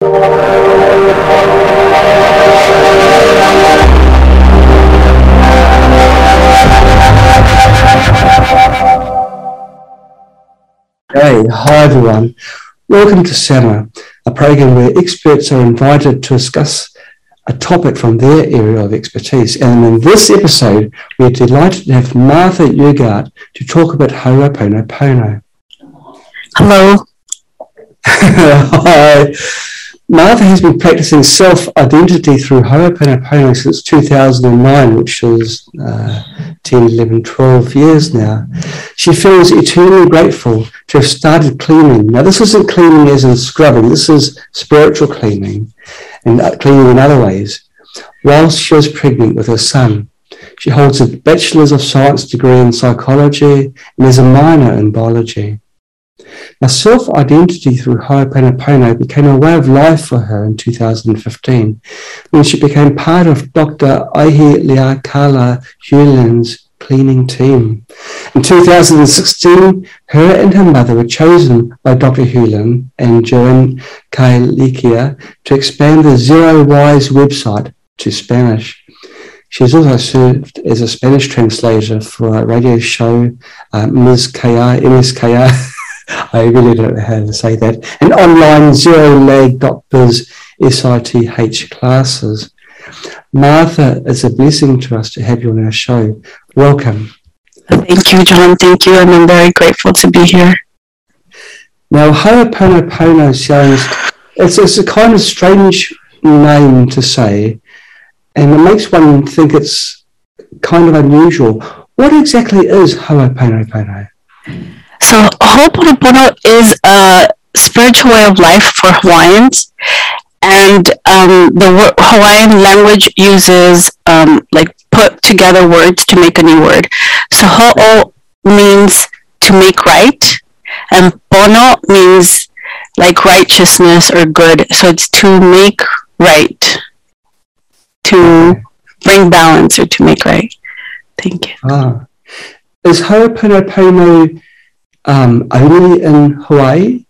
Hey, hi everyone. Welcome to SAMA, a program where experts are invited to discuss a topic from their area of expertise. And in this episode, we're delighted to have Martha Ugart to talk about Ho'oponopono. Hello. Hi. Martha has been practicing self-identity through Ho'oponopono since 2009, which is uh, 10, 11, 12 years now. She feels eternally grateful to have started cleaning. Now, this isn't cleaning as in scrubbing, this is spiritual cleaning and uh, cleaning in other ways. Whilst she was pregnant with her son, she holds a Bachelor's of Science degree in psychology and is a minor in biology. Now, self identity through Ho'oponopono became a way of life for her in 2015 when she became part of Dr. Ihaleakala Hew Len's cleaning team. In 2016, her and her mother were chosen by Dr. Hew Len and Joan Kailikia to expand the Zero Wise website to Spanish. She has also served as a Spanish translator for a radio show, uh, Ms. KR, MSKR. I really don't know how to say that. And online zero lag doctors SITH classes. Martha, it's a blessing to us to have you on our show. Welcome. Thank you, John. Thank you. And I'm very grateful to be here. Now, Ho'oponopono sounds, it's, it's a kind of strange name to say, and it makes one think it's kind of unusual. What exactly is Ho'oponopono? So Ho'oponopono is a spiritual way of life for Hawaiians. And um, the Hawaiian language uses um, like put together words to make a new word. So ho'o means to make right, and pono means like righteousness or good. So it's to make right, to bring balance or to make right. Thank you. Ah. Is Ho'oponopono um, only in Hawaii?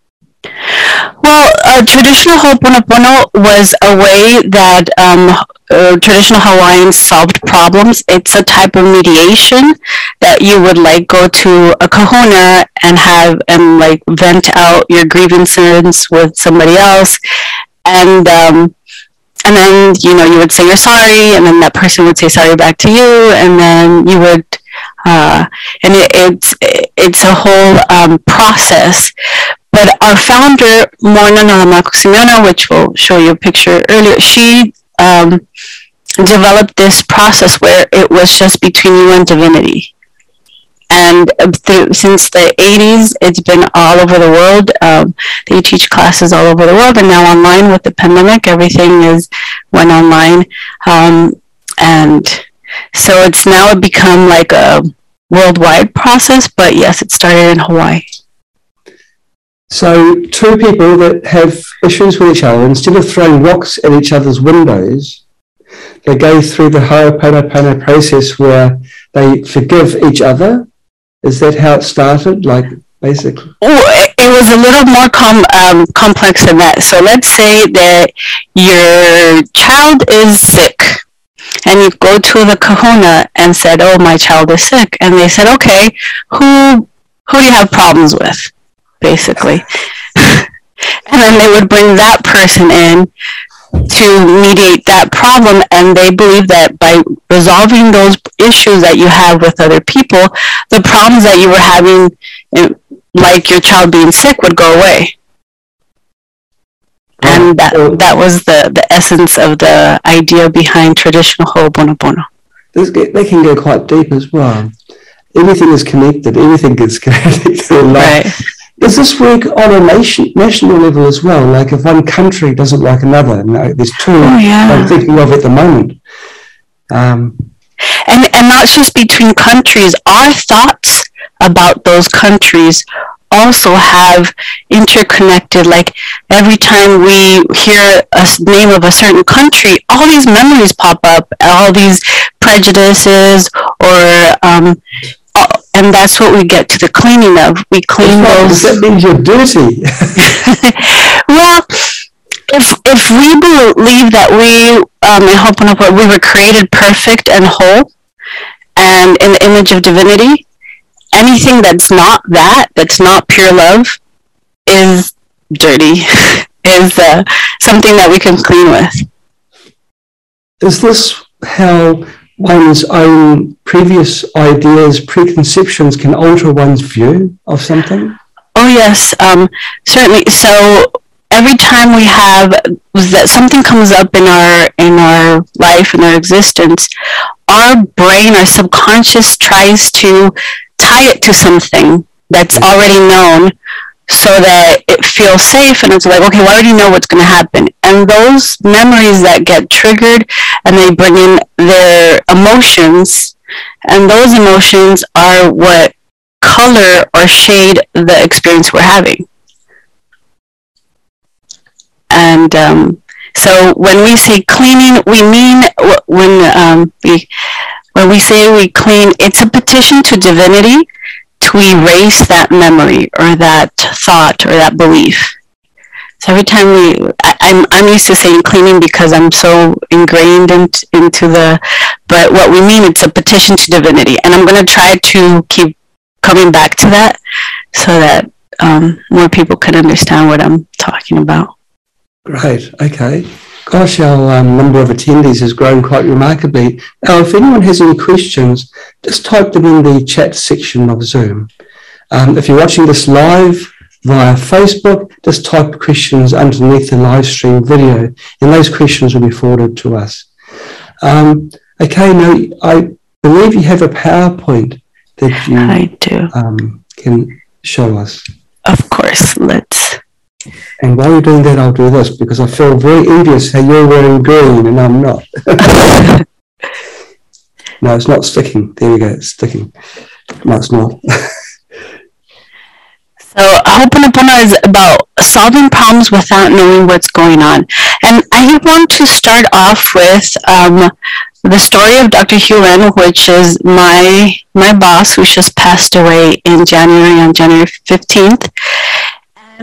Well, uh, traditional Ho'oponopono was a way that um, uh, traditional Hawaiians solved problems. It's a type of mediation that you would like go to a kahuna and have and like vent out your grievances with somebody else, and um, and then you know you would say you're sorry, and then that person would say sorry back to you, and then you would uh, and it, it's it's a whole um, process. But our founder, Morrnah Nalamaku Simeona, which we'll show you a picture earlier, she um, developed this process where it was just between you and divinity. And since the 80s, it's been all over the world. Um, they teach classes all over the world, and now online with the pandemic, everything is went online. Um, and so it's now become like a worldwide process, but yes, it started in Hawaii. So, two people that have issues with each other, instead of throwing rocks at each other's windows, they go through the Ho'oponopono process where they forgive each other. Is that how it started? Like, basically? Oh, it was a little more com- um, complex than that. So, let's say that your child is sick and you go to the kahuna and said, "Oh, my child is sick," and they said, "Okay, who who do you have problems with?" Basically, and then they would bring that person in to mediate that problem, and they believe that by resolving those issues that you have with other people, the problems that you were having, eh, like your child being sick, would go away and that that was the the essence of the idea behind traditional Ho'oponopono. They can go quite deep as well. Everything is connected. Everything gets connected. Right. Does this work on a nation, national level as well? Like if one country doesn't like another, no, there's two oh, yeah. I'm thinking of at the moment. Um, and and not just between countries. Our thoughts about those countries also have interconnected like every time we hear a name of a certain country all these memories pop up all these prejudices or um, and that's what we get to the cleaning of. We clean those that means you're dirty. Well if if we believe that we um, in Ho'oponopono we were created perfect and whole and in the image of divinity, anything that's not that, that's not pure love, is dirty, is uh, something that we can clean with. Is this how one's own previous ideas, preconceptions can alter one's view of something? Oh yes, um, certainly. So every time we have that something comes up in our in our life in our existence, our brain, our subconscious tries to tie it to something that's already known so that it feels safe and it's like okay well, i already know what's going to happen? And those memories that get triggered and they bring in their emotions and those emotions are what color or shade the experience we're having. And um, so when we say cleaning we mean when um, we when we say we clean it's a petition to divinity to erase that memory or that thought or that belief. So every time we, I, am I'm, I'm used to saying cleaning because I'm so ingrained in, into the, but what we mean, it's a petition to divinity. And I'm going to try to keep coming back to that so that um, more people can understand what I'm talking about. Great. Okay. Gosh, our um, number of attendees has grown quite remarkably. Now, if anyone has any questions, just type them in the chat section of Zoom. Um, if you're watching this live via Facebook, just type questions underneath the live stream video, and those questions will be forwarded to us. Um, okay, now I believe you have a PowerPoint that you I do. Um, can show us. Of course, let's and while you're doing that, I'll do this because I feel very envious how you're wearing green and I'm not. no, it's not sticking. There we go, it's sticking. No, it's not. so Ho'oponopono is about solving problems without knowing what's going on. And I want to start off with um, the story of Dr. Hew Len, which is my my boss who just passed away in January on January 15th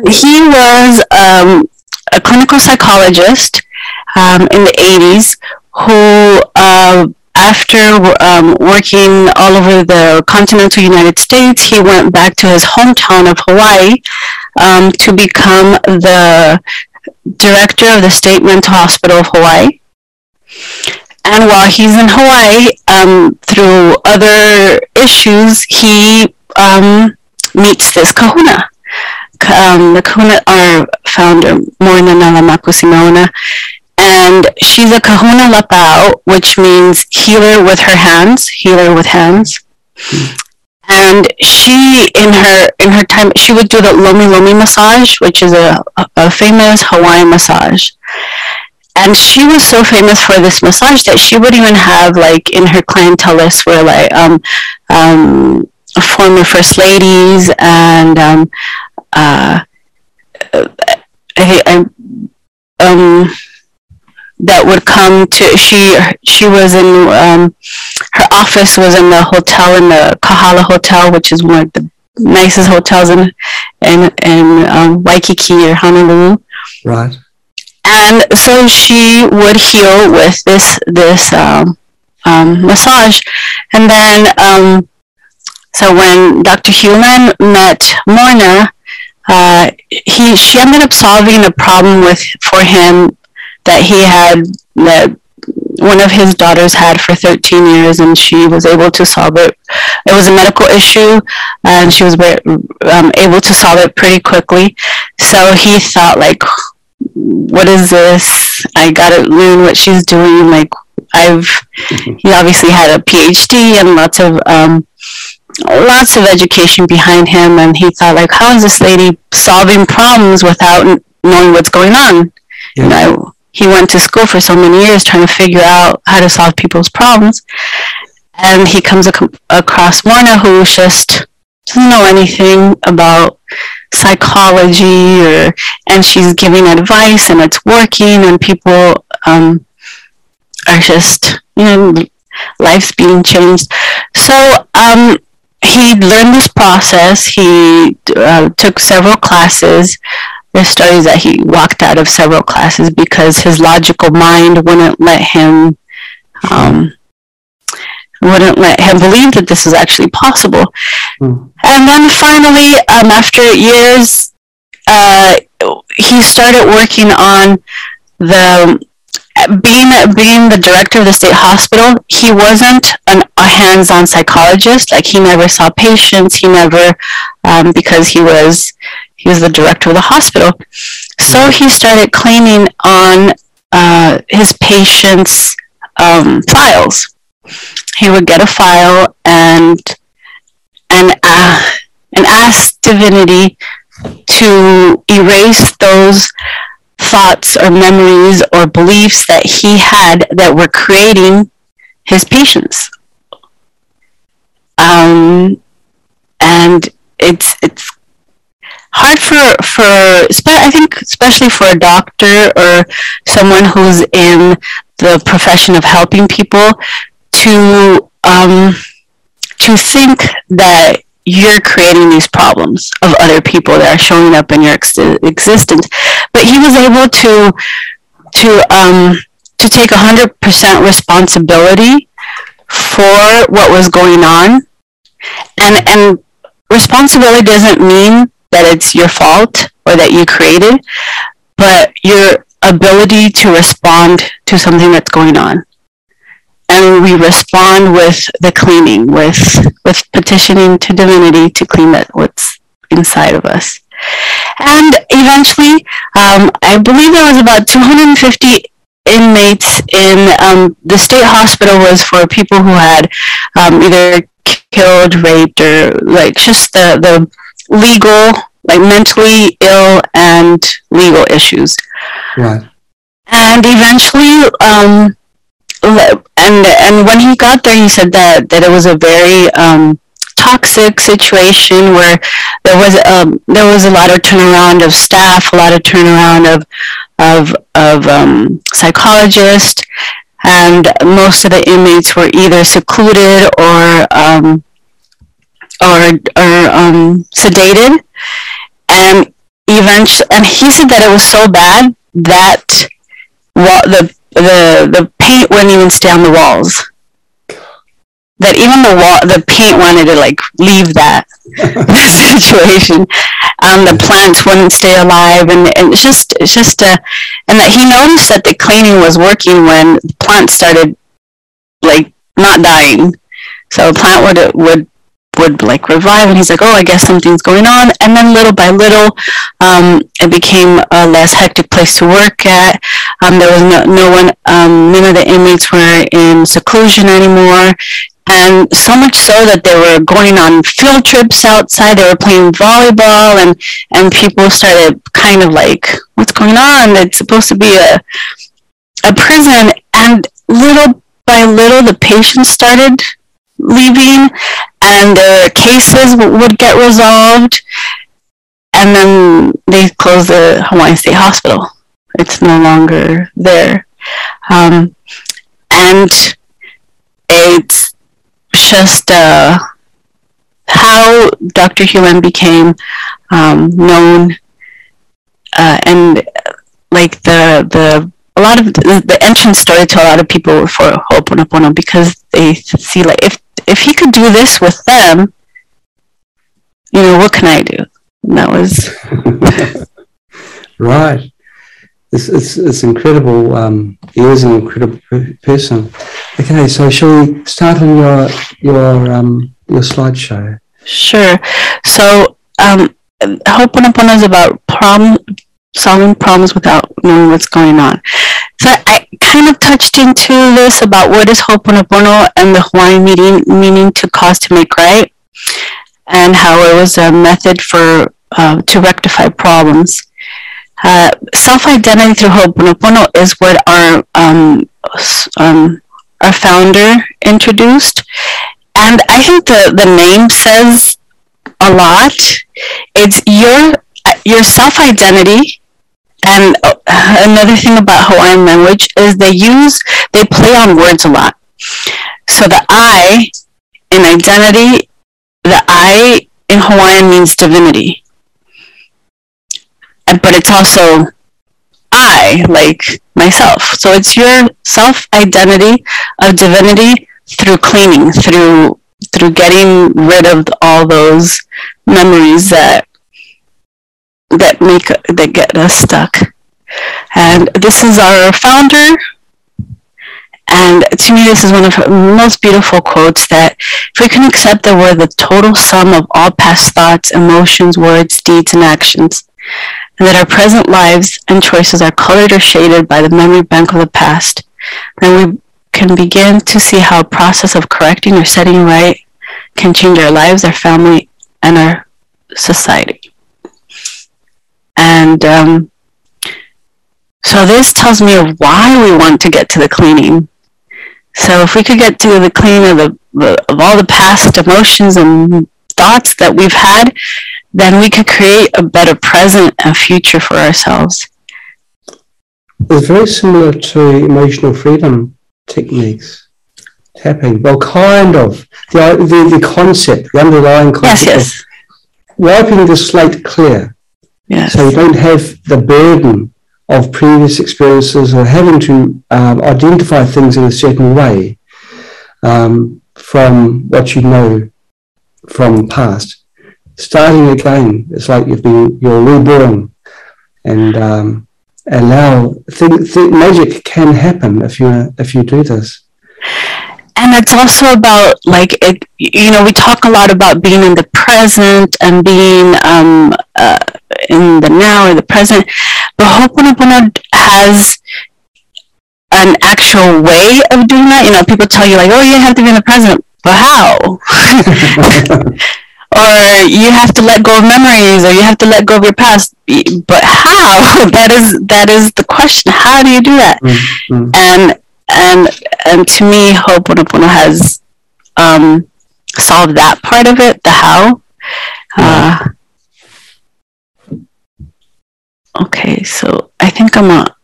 he was um, a clinical psychologist um, in the 80s who, uh, after um, working all over the continental United States, he went back to his hometown of Hawaii um, to become the director of the State Mental Hospital of Hawaii. And while he's in Hawaii, um, through other issues, he um, meets this kahuna um, the kahuna, our founder, Morrnah Nalamaku and she's a kahuna lapa'au, which means healer with her hands, healer with hands. And she, in her in her time, she would do the lomi lomi massage, which is a, a famous Hawaiian massage. And she was so famous for this massage that she would even have like in her clientele list were like um, um, former first ladies and um, uh, I, I, um, that would come to she she was in um, her office was in the hotel in the Kahala Hotel, which is one of the nicest hotels in in in um, Waikiki or Honolulu. Right. And so she would heal with this this um, um, massage, and then um, so when Dr. Hew Len met Morrnah, uh, he she ended up solving a problem with for him that he had that one of his daughters had for 13 years and she was able to solve it. It was a medical issue and she was um, able to solve it pretty quickly. So he thought like what is this? I gotta learn what she's doing. Like i've he obviously had a phd and lots of um, lots of education behind him and he thought like how is this lady solving problems without knowing what's going on yeah. you know he went to school for so many years trying to figure out how to solve people's problems and he comes ac- across Morrnah who just doesn't know anything about psychology or and she's giving advice and it's working and people um, are just you know life's being changed so um, he learned this process. He uh, took several classes, there's stories that he walked out of several classes because his logical mind wouldn't let him um, wouldn't let him believe that this was actually possible. Mm. And then finally, um, after years, uh, he started working on the being being the director of the state hospital. He wasn't an, a hands-on psychologist. Like he never saw patients. He never um, because he was he was the director of the hospital. So he started cleaning on uh, his patients' um, files. He would get a file and and uh, and ask divinity to erase those thoughts or memories or beliefs that he had that were creating his patients. Um, and it's it's hard for for I think especially for a doctor or someone who's in the profession of helping people to um, to think that you're creating these problems of other people that are showing up in your ex- existence. But he was able to to um, to take hundred percent responsibility for what was going on, and and responsibility doesn't mean that it's your fault or that you created, but your ability to respond to something that's going on and we respond with the cleaning, with with petitioning to divinity to clean that what's inside of us. And eventually, um, I believe there was about 250 inmates in um, the state hospital was for people who had um, either killed, raped, or like just the the legal, like mentally ill and legal issues. Right. And eventually, um, and and when he got there, he said that that it was a very um, toxic situation where there was um, there was a lot of turnaround of staff, a lot of turnaround of of of um, psychologists, and most of the inmates were either secluded or um, or or um, sedated, and eventually, and he said that it was so bad that the the the paint wouldn't even stay on the walls. That even the wall, the paint wanted to like leave that situation. Um, the plants wouldn't stay alive, and, and it's just it's just uh, and that he noticed that the cleaning was working when plants started like not dying. So a plant would would would like revive and he's like oh i guess something's going on. And then little by little um, it became a less hectic place to work at. Um, there was no, no one um, none of the inmates were in seclusion anymore. And so much so that they were going on field trips outside. They were playing volleyball and and people started kind of like what's going on? It's supposed to be a a prison. And little by little the patients started leaving and their cases would get resolved and then they closed the Hawaiian State Hospital. It's no longer there. Um, and it's just uh, how Dr. Hew Len became um, known uh, and like the the a lot of the, the entrance story to a lot of people for Ho'oponopono because they see like if if he could do this with them, you know, what can I do? And that was right. It's, it's, it's incredible. Um, he is an incredible person. Okay, so shall we start on your your um, your slideshow? Sure. So, um, Ho'oponopono is about problem solving problems without knowing what's going on. So I kind of touched into this about what is Ho'oponopono and the Hawaiian meaning, meaning to cause to make right, and how it was a method for uh, to rectify problems. Uh, self-identity through Ho'oponopono is what our um, um, our founder introduced, and I think the the name says a lot. It's your your self-identity and uh, another thing about Hawaiian language is they use, they play on words a lot. So the I in identity, the I in Hawaiian means divinity. but it's also I, like myself. So it's your self identity of divinity through cleaning, through through getting rid of all those memories that that make that get us stuck. And this is our founder. And to me, this is one of most beautiful quotes that if we can accept that we're the total sum of all past thoughts, emotions, words, deeds, and actions, and that our present lives and choices are colored or shaded by the memory bank of the past, then we can begin to see how a process of correcting or setting right can change our lives, our family, and our society. And um, so this tells me of why we want to get to the cleaning. So if we could get to the cleaning of, the, of all the past emotions and thoughts that we've had, then we could create a better present and future for ourselves. It's very similar to emotional freedom techniques. Tapping, well, kind of. The, the, the concept, the underlying concept yes, yes. wiping the slate clear. Yes. So you don't have the burden of previous experiences or having to um, identify things in a certain way um, from what you know from the past. Starting again, it's like you've been you're reborn, and um, allow think, think magic can happen if you if you do this and it's also about like it you know we talk a lot about being in the present and being um, uh, in the now or the present but Ho'oponopono has an actual way of doing that. You know people tell you like oh you have to be in the present. But how? Or you have to let go of memories or you have to let go of your past. But how? That is that is the question. How do you do that? Mm-hmm. and and and to me, Ho'oponopono has um, solved that part of it, the how. Uh, okay, so I think I'm a.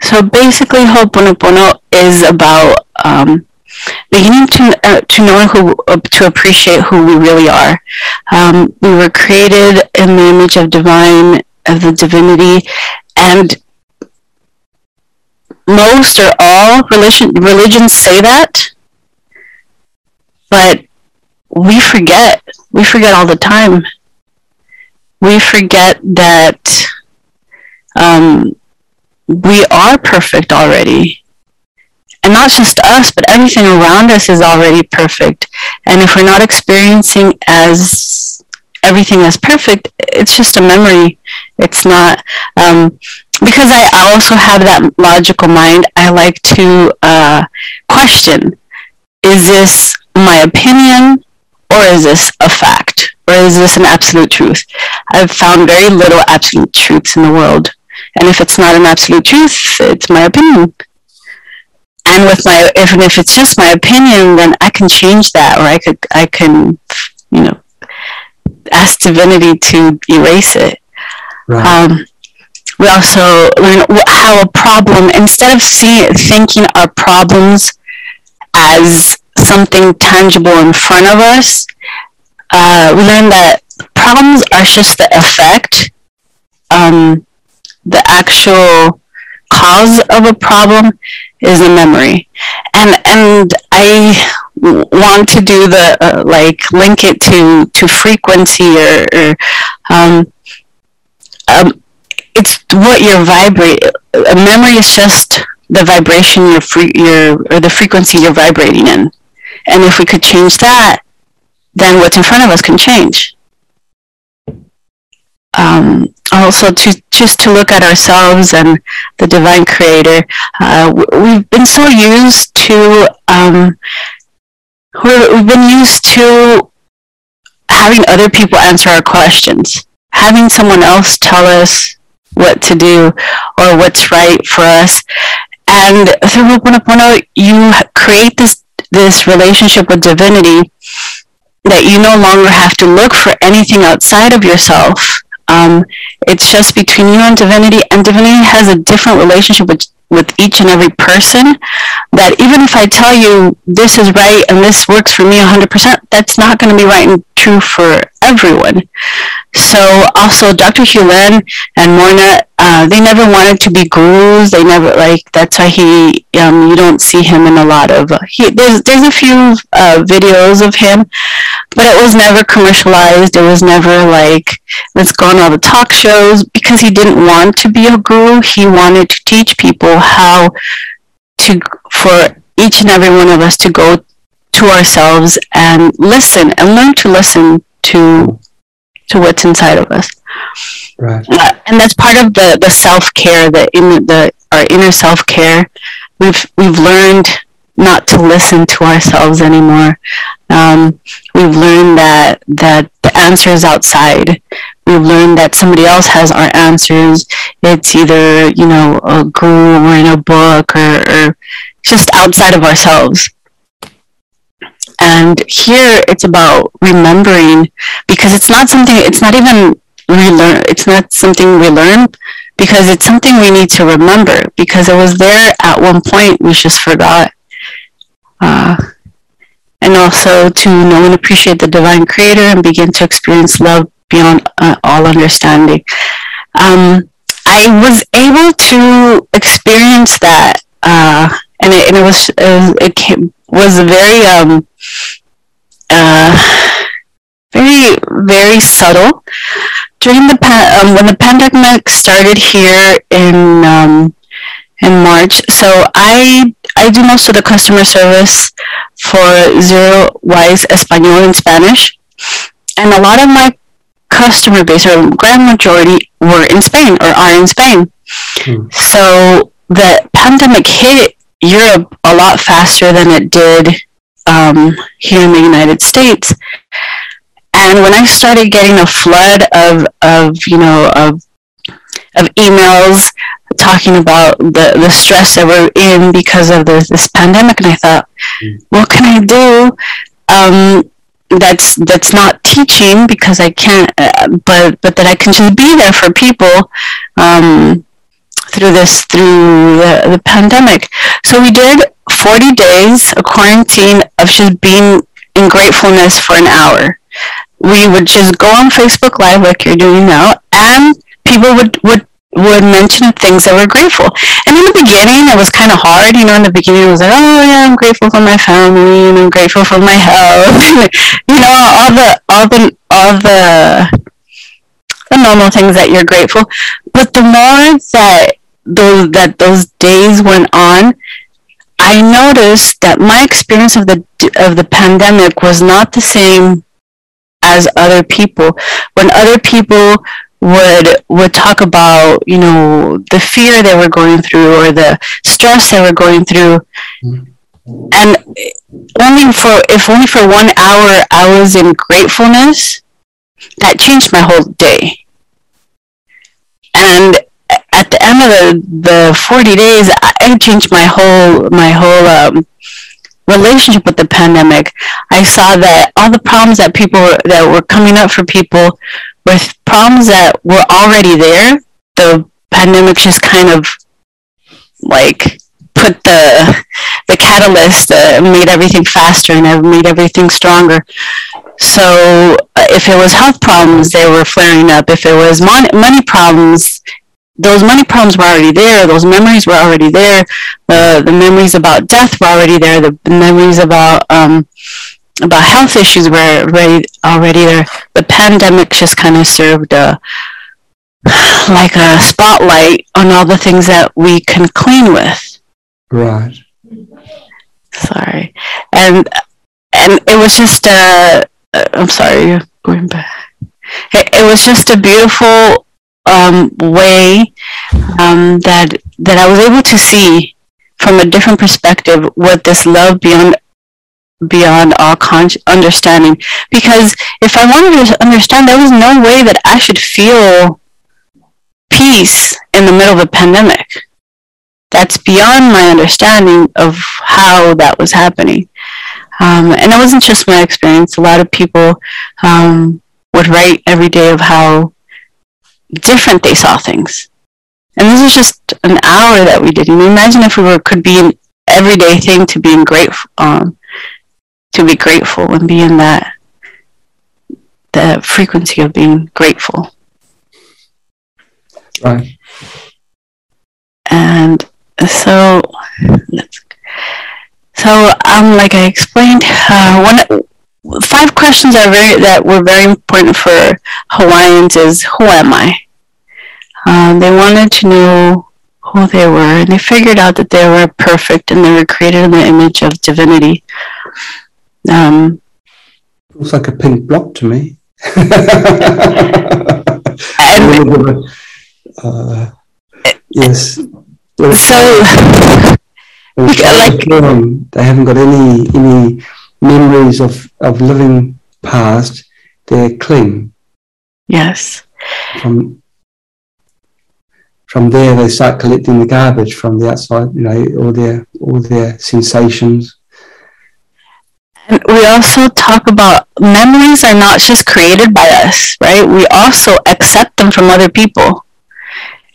So basically, Ho'oponopono is about um, beginning to uh, to know who uh, to appreciate who we really are. Um, we were created in the image of divine of the divinity, and most or all religion religions say that, but we forget. We forget all the time. We forget that um, we are perfect already. And not just us, but everything around us is already perfect. And if we're not experiencing as everything as perfect, it's just a memory. It's not. Um, because I also have that logical mind, I like to uh, question is this my opinion or is this a fact or is this an absolute truth? I've found very little absolute truths in the world. And if it's not an absolute truth, it's my opinion. And with my, if, if it's just my opinion, then I can change that or I could, I can, you know, ask divinity to erase it. Right. Um, we also learn how a problem, instead of see, thinking our problems as something tangible in front of us, uh, we learn that problems are just the effect. Um, the actual cause of a problem is a memory, and and I want to do the uh, like link it to to frequency or, or um, um, it's what you're vibrating. A memory is just the vibration you're free, you're, or the frequency you're vibrating in. And if we could change that, then what's in front of us can change. Um, also, to just to look at ourselves and the divine creator, uh, we've been so used to um, we've been used to having other people answer our questions, having someone else tell us what to do or what's right for us. And through Ho'oponopono, you create this this relationship with divinity that you no longer have to look for anything outside of yourself. Um, it's just between you and divinity, and divinity has a different relationship with with each and every person that even if I tell you this is right and this works for me 100%, that's not going to be right and true for everyone. So also Dr. Hew Len and Morrnah, uh, they never wanted to be gurus. They never like that's why he um, you don't see him in a lot of uh, he there's there's a few uh, videos of him, but it was never commercialized. It was never like let's go on all the talk shows because he didn't want to be a guru. He wanted to teach people how to for each and every one of us to go to ourselves and listen and learn to listen to to what's inside of us. Right. And that's part of the, the self care, the in the our inner self care. We've we've learned not to listen to ourselves anymore. Um, we've learned that that the answer is outside. We've learned that somebody else has our answers. It's either you know a guru or in a book or, or just outside of ourselves. And here it's about remembering because it's not something, it's not even relearn, it's not something we learn because it's something we need to remember because it was there at one point, we just forgot. Uh, and also to know and appreciate the divine creator and begin to experience love beyond uh, all understanding. Um, I was able to experience that, uh, and, it, and it was it came, was very um, uh, very very subtle during the um, when the pandemic started here in um, in March. So I I do most of the customer service for Zero Wise Espanol in Spanish, and a lot of my customer base, or grand majority, were in Spain or are in Spain. Hmm. So the pandemic hit Europe a lot faster than it did um, here in the United States. And when I started getting a flood of, of you know, of, of emails talking about the, the stress that we're in because of this, this pandemic, and I thought, mm. what can I do? Um, that's that's not teaching because I can't, uh, but but that I can just be there for people um, through this through the, the pandemic. So we did 40 days of quarantine of just being in gratefulness for an hour. We would just go on Facebook Live like you're doing now, and people would, would would mention things that were grateful. And in the beginning, it was kind of hard. You know, in the beginning, it was like, oh yeah, I'm grateful for my family, and I'm grateful for my health. you know, all the all the all the the normal things that you're grateful. But the more that those that those days went on, I noticed that my experience of the of the pandemic was not the same as other people. When other people would would talk about you know the fear they were going through or the stress they were going through, mm-hmm. and only for if only for one hour I was in gratefulness, that changed my whole day. And at the end of the, the 40 days, I changed my whole, my whole, um, relationship with the pandemic. I saw that all the problems that people were, that were coming up for people were problems that were already there. The pandemic just kind of like put the the catalyst, uh, made everything faster and made everything stronger. So uh, if it was health problems, they were flaring up. If it was mon- money problems, those money problems were already there. Those memories were already there. The the memories about death were already there. The memories about um, about health issues were already already there. The pandemic just kind of served a like a spotlight on all the things that we can clean with. Right. Sorry, and and it was just a. Uh, I'm sorry, going back. It, it was just a beautiful um, way um, that that I was able to see from a different perspective what this love beyond beyond all con- understanding. Because if I wanted to understand, there was no way that I should feel peace in the middle of a pandemic. That's beyond my understanding of how that was happening. Um, and it wasn't just my experience. A lot of people um, would write every day of how different they saw things. And this is just an hour that we did. And imagine if we were could be an everyday thing to being grateful, um, to be grateful and be in that the frequency of being grateful. Right. And so, so um, like I explained, uh, one five questions are very that were very important for Hawaiians is who am I? Um, they wanted to know who they were, and they figured out that they were perfect and they were created in the image of divinity. Um, Looks like a pink block to me. and, uh, yes. So, like, they um, haven't got any any memories of, of living past. They're clean. Yes. From from there, they start collecting the garbage from the outside. You know, all their all their sensations. And we also talk about memories are not just created by us, right? We also accept them from other people.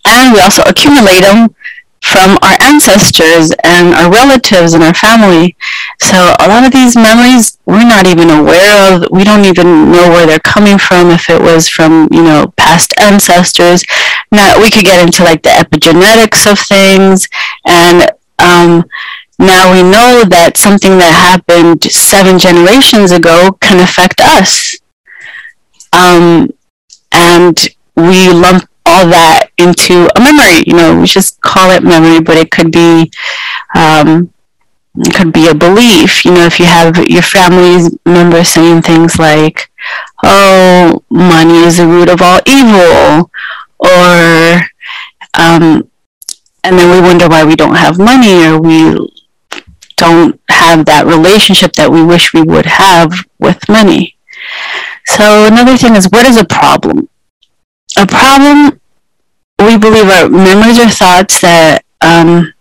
And we also accumulate them from our ancestors and our relatives and our family. So a lot of these memories we're not even aware of. We don't even know where they're coming from. If it was from you know past ancestors, now we could get into like the epigenetics of things, and um, now we know that something that happened seven generations ago can affect us. Um, and we lump all that into a memory. You know, we just call it memory, but it could be um, it could be a belief. You know, if you have your family members saying things like, "Oh, money is the root of all evil," or um, and then we wonder why we don't have money or we don't have that relationship that we wish we would have with money. So another thing is, what is a problem? A problem we believe are memories or thoughts that um,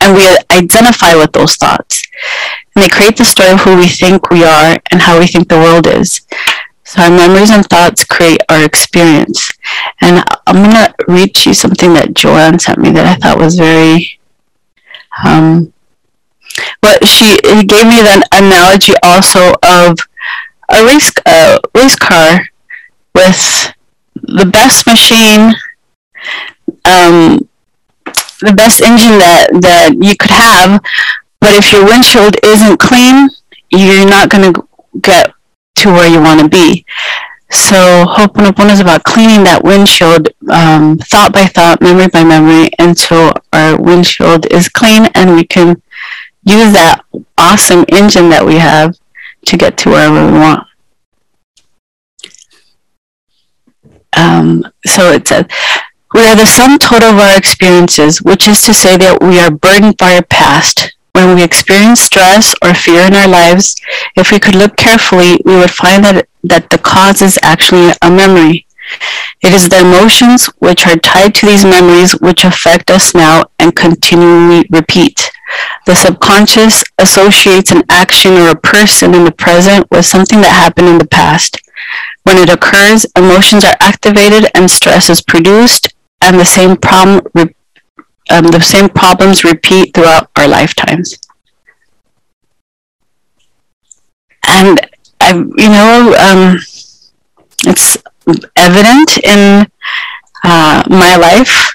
and we identify with those thoughts. And they create the story of who we think we are and how we think the world is. So our memories and thoughts create our experience. And i'm going to read to you something that joanne sent me that i thought was very um, well she gave me the analogy also of a race, uh, race car with the best machine, um, the best engine that, that you could have, but if your windshield isn't clean, you're not going to get to where you want to be. So Ho'oponopono is about cleaning that windshield um, thought by thought, memory by memory, until our windshield is clean and we can use that awesome engine that we have to get to wherever we want. Um, so it says, we are the sum total of our experiences, which is to say that we are burdened by our past. When we experience stress or fear in our lives, if we could look carefully, we would find that, that the cause is actually a memory. It is the emotions which are tied to these memories which affect us now and continually repeat. The subconscious associates an action or a person in the present with something that happened in the past. When it occurs, emotions are activated and stress is produced, and the same problem um, the same problems repeat throughout our lifetimes. And I, you know, um, it's evident in uh, my life.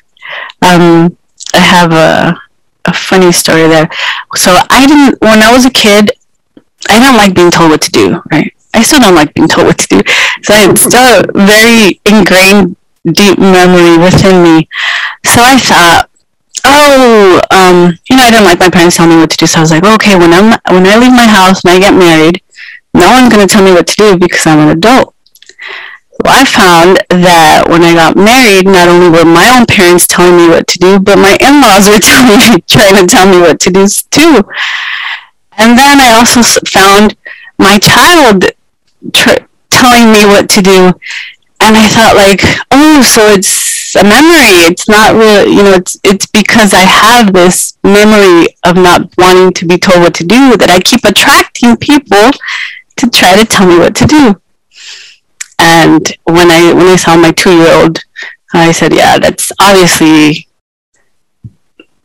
Um, I have a, a funny story there. So I didn't, when I was a kid, I didn't like being told what to do, right? I still don't like being told what to do. So it's still a very ingrained, deep memory within me. So I thought, oh, um, you know, I didn't like my parents telling me what to do. So I was like, okay, when I'm when I leave my house and I get married, no one's gonna tell me what to do because I'm an adult. Well, I found that when I got married, not only were my own parents telling me what to do, but my in-laws were telling me, trying to tell me what to do too. And then I also found my child tr- telling me what to do. And i thought like oh so it's a memory. It's not really you know it's it's because i have this memory of not wanting to be told what to do that i keep attracting people to try to tell me what to do. And when i when i saw my two year old i said yeah that's obviously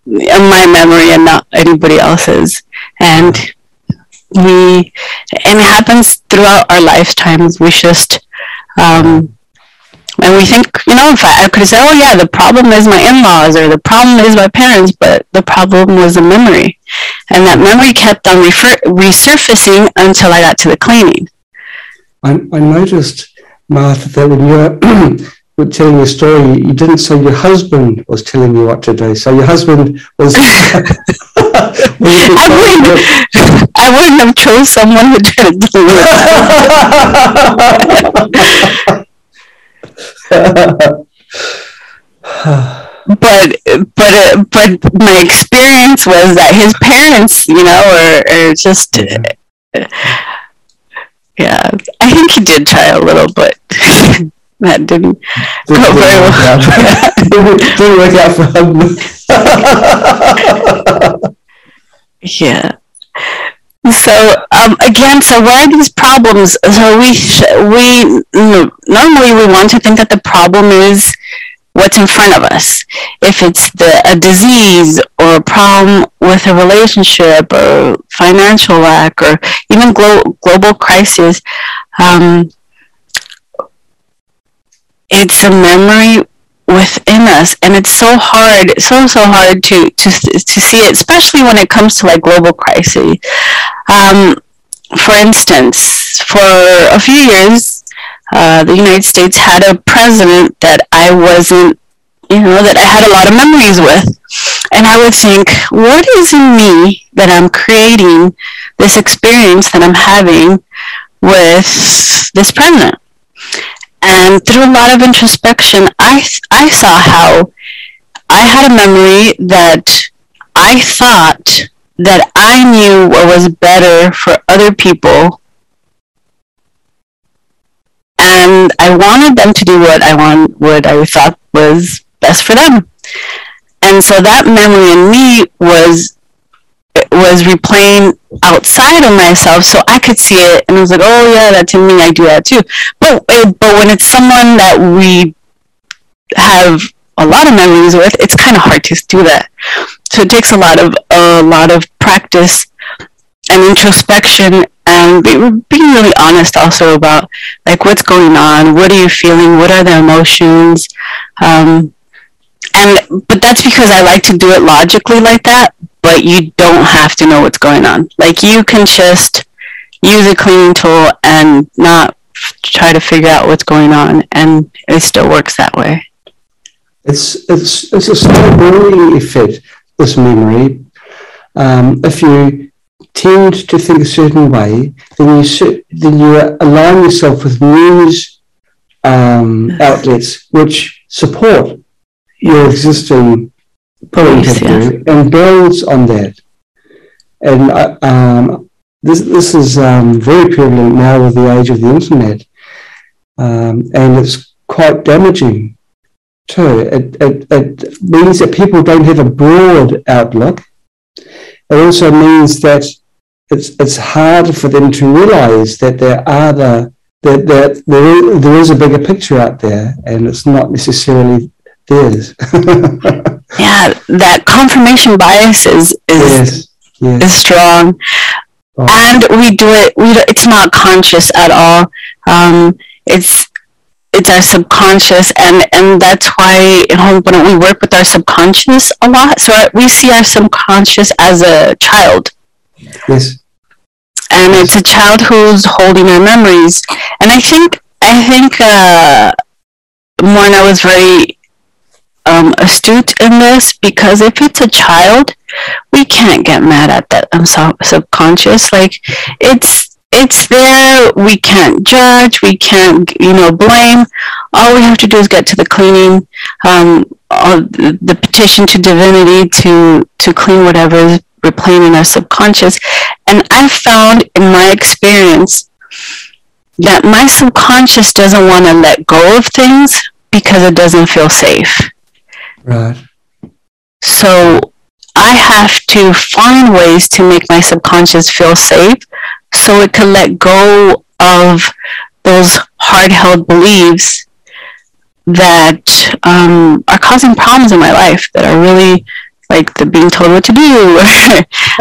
my memory and not anybody else's. And we, and it happens throughout our lifetimes. We just, um, and we think, you know, if I, I could say, oh yeah, the problem is my in-laws or the problem is my parents, but the problem was a memory. And that memory kept on refer- resurfacing until I got to the cleaning. I, I noticed, Martha, that when you telling your story, you didn't say your husband was telling you what to do. So your husband was. I, wouldn't, I wouldn't have chose someone who it. but but uh, but my experience was that his parents, you know, are, are just uh, yeah. I think he did try a little, but that didn't, didn't go very well. didn't work out for him. yeah. So um, again, so where are these problems? So we we normally we want to think that the problem is what's in front of us. If it's the a disease or a problem with a relationship or financial lack or even glo- global crisis, um, it's a memory within us and it's so hard so so hard to to to see it especially when it comes to like global crisis um, for instance for a few years uh, the united states had a president that i wasn't you know that i had a lot of memories with. And i would think what is in me that i'm creating this experience that i'm having with this president and through a lot of introspection, I, I saw how I had a memory that I thought that I knew what was better for other people. And I wanted them to do what I want, what I thought was best for them. And so that memory in me was was replaying outside of myself so I could see it and I was like, oh yeah, that's in me, I do that too. But, but when it's someone that we have a lot of memories with, it's kind of hard to do that. So it takes a lot of, a lot of practice and introspection and being really honest also about like what's going on, what are you feeling, what are the emotions, um, and but that's because I like to do it logically like that but you don't have to know what's going on. Like you can just use a cleaning tool and not try to figure out what's going on, and it still works that way. It's it's it's a snowballing effect. This memory. Um, if you tend to think a certain way, then you then you align yourself with news um, outlets which support your existing of view and builds on that. And uh, um, this this is um, very prevalent now with the age of the internet, um, and it's quite damaging too. It, it, it means that people don't have a broad outlook. It also means that it's it's hard for them to realise that there are the that, that there, there is a bigger picture out there, and it's not necessarily theirs. yeah, that confirmation bias is is yes, yes. is strong, oh. and we do it. We do, it's not conscious at all. Um, it's it's our subconscious, and and that's why in when we work with our subconscious a lot. So we see our subconscious as a child. Yes. And it's a child who's holding our memories, and I think I think uh, Morrnah was very um, astute in this because if it's a child, we can't get mad at that um, subconscious. Like it's it's there. We can't judge. We can't you know blame. All we have to do is get to the cleaning, um, the, the petition to divinity to to clean whatever is replaying in our subconscious. And I found in my experience that my subconscious doesn't want to let go of things because it doesn't feel safe. Right. So I have to find ways to make my subconscious feel safe so it can let go of those hard held beliefs that um, are causing problems in my life that are really like the being told what to do.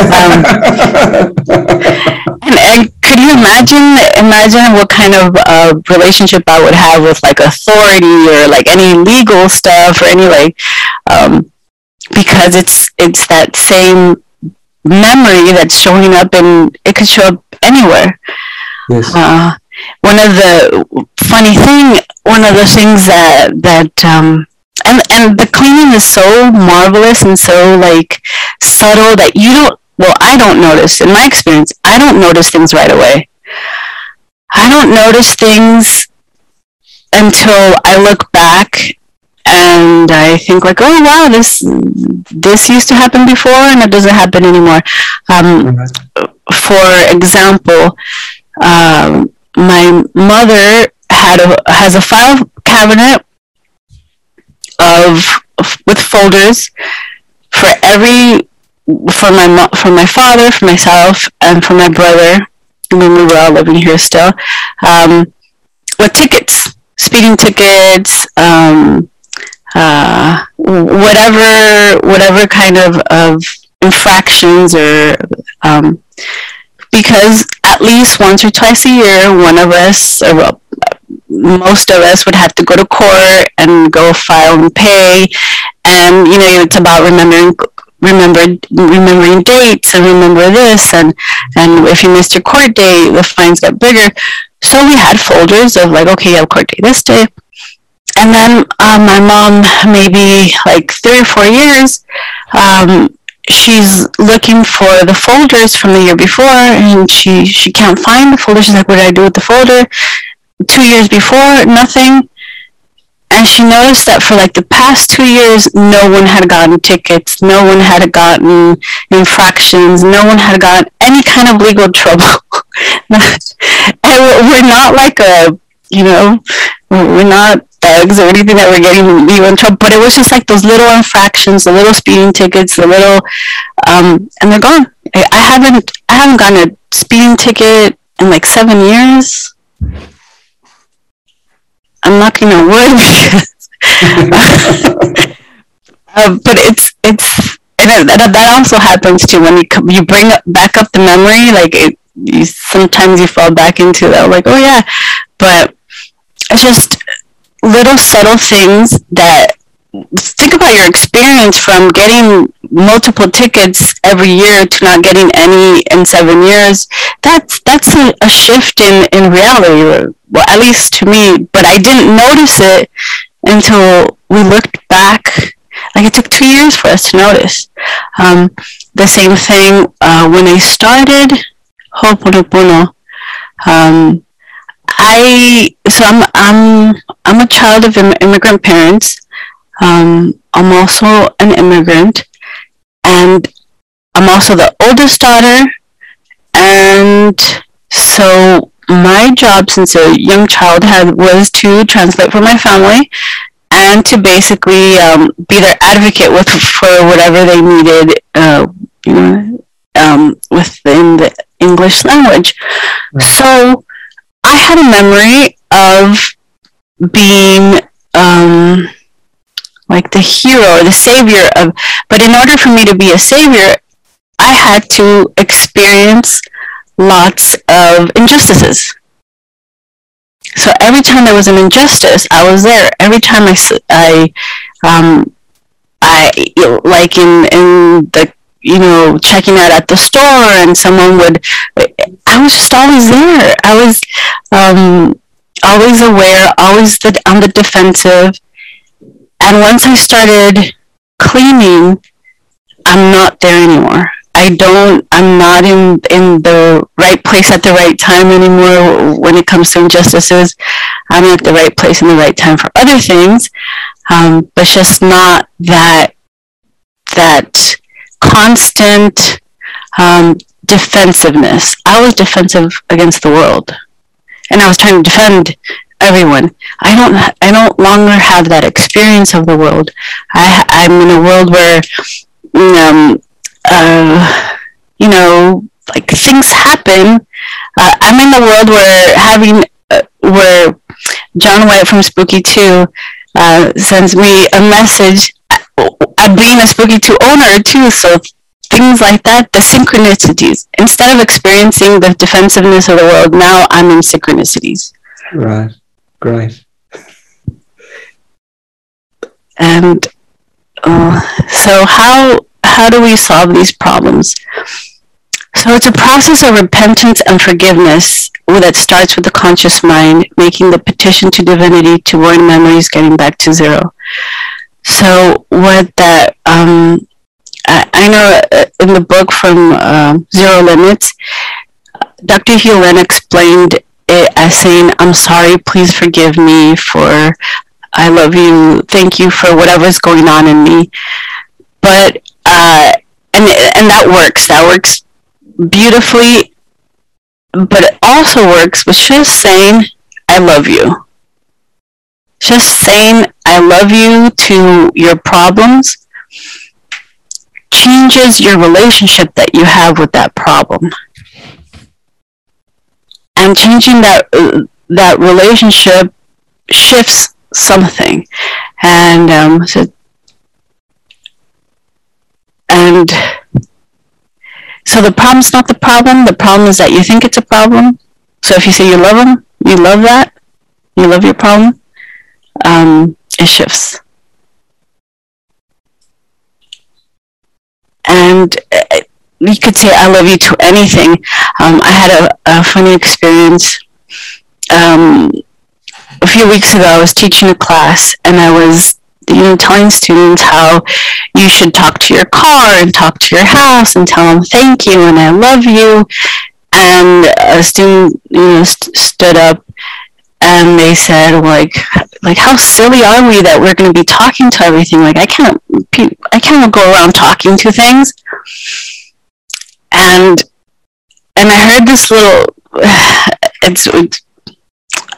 um, and, and, could you imagine imagine what kind of uh, relationship I would have with like authority or like any legal stuff or any like um, because it's it's that same memory that's showing up and it could show up anywhere. Yes. Uh, one of the funny thing, one of the things that that um, and and the cleaning is so marvelous and so like subtle that you don't. Well, I don't notice. In my experience, I don't notice things right away. I don't notice things until I look back and I think like, oh wow, this this used to happen before and it doesn't happen anymore. Um. For example, um, my mother had a has a file cabinet of, with folders for every for my for my father, for myself, and for my brother when we were all living here still, um, with tickets, speeding tickets, um, uh, whatever whatever kind of, of infractions or um, because at least once or twice a year, one of us or most of us would have to go to court and go file and pay, and you know it's about remembering remember remembering dates and remember this. And and if you missed your court date, the fines get bigger. So we had folders of like, okay, you have court date this day, and then um, my mom, maybe like three or four years, um, she's looking for the folders from the year before, and she she can't find the folder. She's like, "What did I do with the folder?" Two years before, nothing. And she noticed that for like the past two years, no one had gotten tickets, no one had gotten infractions, no one had gotten any kind of legal trouble. and we're not like a, you know, we're not thugs or anything that were getting you in trouble, but it was just like those little infractions, the little speeding tickets, the little, um, and they're gone. I, I haven't, I haven't gotten a speeding ticket in like seven years. I'm knocking on wood because, uh, but it's it's and that, that also happens too when you you bring back up the memory. Like it, you sometimes you fall back into that. Like oh yeah, but it's just little subtle things that think about your experience from getting multiple tickets every year to not getting any in seven years. That's that's a, a, shift in in reality well at least to me but i didn't notice it until we looked back like it took two years for us to notice. Um, the same thing uh, when i started ho'oponopono um, I so I'm I'm I'm a child of immigrant parents. Um, I'm also an immigrant, and I'm also the oldest daughter. And so my job since a young child had was to translate for my family and to basically um, be their advocate with for whatever they needed, uh, you know, um, within the English language. Right. So I had a memory of being um, like the hero, the savior of, but in order for me to be a savior, I had to experience lots of injustices. So every time there was an injustice, I was there. Every time I, I, um, I like in in the you know, checking out at the store and someone would, I was just always there. I was um, always aware, always the, on the defensive. And once I started cleaning, I'm not there anymore. I don't, I'm not in, in the right place at the right time anymore when it comes to injustices. I'm at the right place in the right time for other things. Um, but just not that, that constant um, defensiveness. I was defensive against the world, and I was trying to defend everyone. I don't. I don't longer have that experience of the world. I, I'm in a world where, um, uh, you know, like things happen. Uh, I'm in the world where having uh, where John White from Spooky Two uh, sends me a message uh, being a spooky two owner too. So things like that, the synchronicities. Instead of experiencing the defensiveness of the world, now I'm in synchronicities. Right. Great. And uh, so how how do we solve these problems? So it's a process of repentance and forgiveness that starts with the conscious mind, making the petition to divinity to warn memories, getting back to zero. So what that um, I, I, know uh, in the book from uh, Zero Limits, Dr. Hew Len explained it as saying, "I'm sorry, please forgive me for I love you, thank you for whatever's going on in me." But uh, and and that works. That works beautifully, but it also works with just saying, I love you. Just saying, I love you to your problems changes your relationship that you have with that problem. And changing that, uh, that relationship shifts something. And um, so, and so the problem's not the problem. The problem is that you think it's a problem. So if you say you love them, you love that, you love your problem, um, it shifts. And uh, you could say I love you to anything. Um, I had a, a funny experience. Um, a few weeks ago, I was teaching a class and I was you know, telling students how you should talk to your car and talk to your house and tell them thank you and I love you. And a student, you know, st- stood up and they said like like how silly are we that we're going to be talking to everything like i can't i can't go around talking to things and and i heard this little it's, it's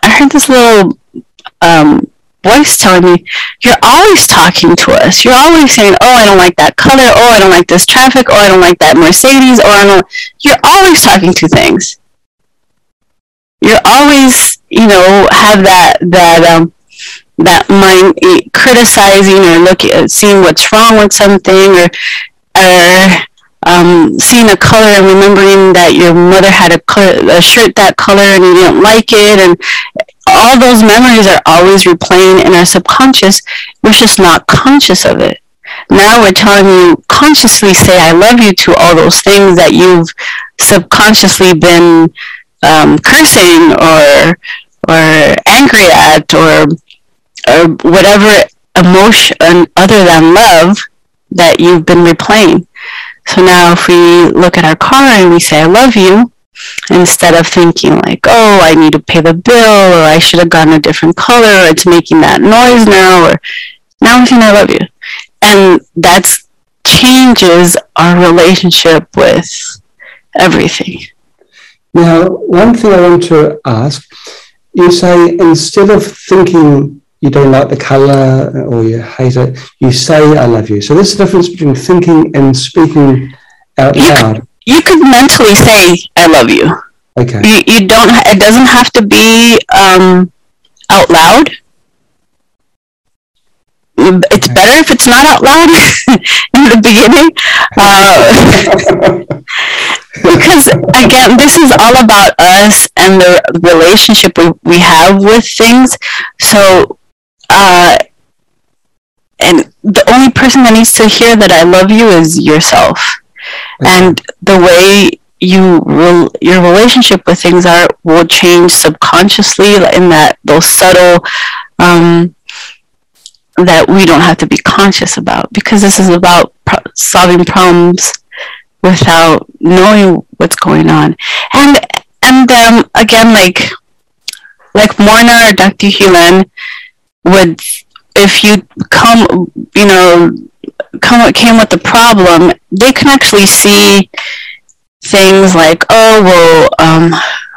i heard this little um, voice telling me, you're always talking to us. You're always saying, oh, I don't like that color. Oh, I don't like this traffic. Oh, I don't like that Mercedes. Or I don't. You're always talking to things. You're always, you know, have that that um that mind criticizing or looking seeing what's wrong with something or or um, seeing a color and remembering that your mother had a, color, a shirt that color and you didn't like it and all those memories are always replaying in our subconscious. We're just not conscious of it. Now we're telling you consciously say I love you to all those things that you've subconsciously been um, cursing or or angry at or or whatever emotion other than love that you've been replaying. So now if we look at our car and we say I love you, instead of thinking like, oh, I need to pay the bill, or I should have gotten a different color, or it's making that noise now, or now I'm saying I love you. And that changes our relationship with everything. Now, one thing I want to ask, you say instead of thinking you don't like the color or you hate it, you say I love you. So there's a difference between thinking and speaking out loud you could mentally say I love you. Okay. You, you don't. It doesn't have to be um, out loud. It's better if it's not out loud in the beginning, uh, because again, this is all about us and the relationship we, we have with things. So, uh, and the only person that needs to hear that I love you is yourself and the way you your relationship with things are will change subconsciously in that those subtle um, that we don't have to be conscious about because this is about pro- solving problems without knowing what's going on and and um, again like like Morrnah or Dr. Hew Len would if you come you know come came with the problem, they can actually see things like, oh well, um,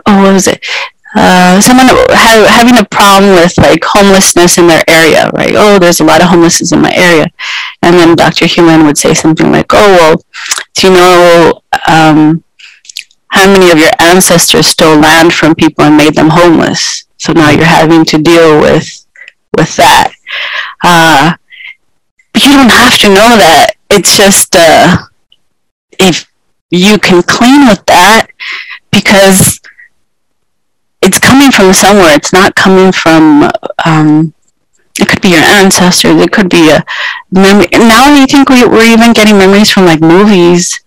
oh what was it? Uh, someone ha- having a problem with like homelessness in their area, right? Oh, there's a lot of homelessness in my area, and then Dr. Hew Len would say something like, "Oh, well, do you know um, how many of your ancestors stole land from people and made them homeless? So now you're having to deal with with that." Uh, but you don't have to know that it's just uh, if you can clean with that because it's coming from somewhere. It's not coming from. Um, it could be your ancestors. It could be a memory. Now I think we, we're even getting memories from like movies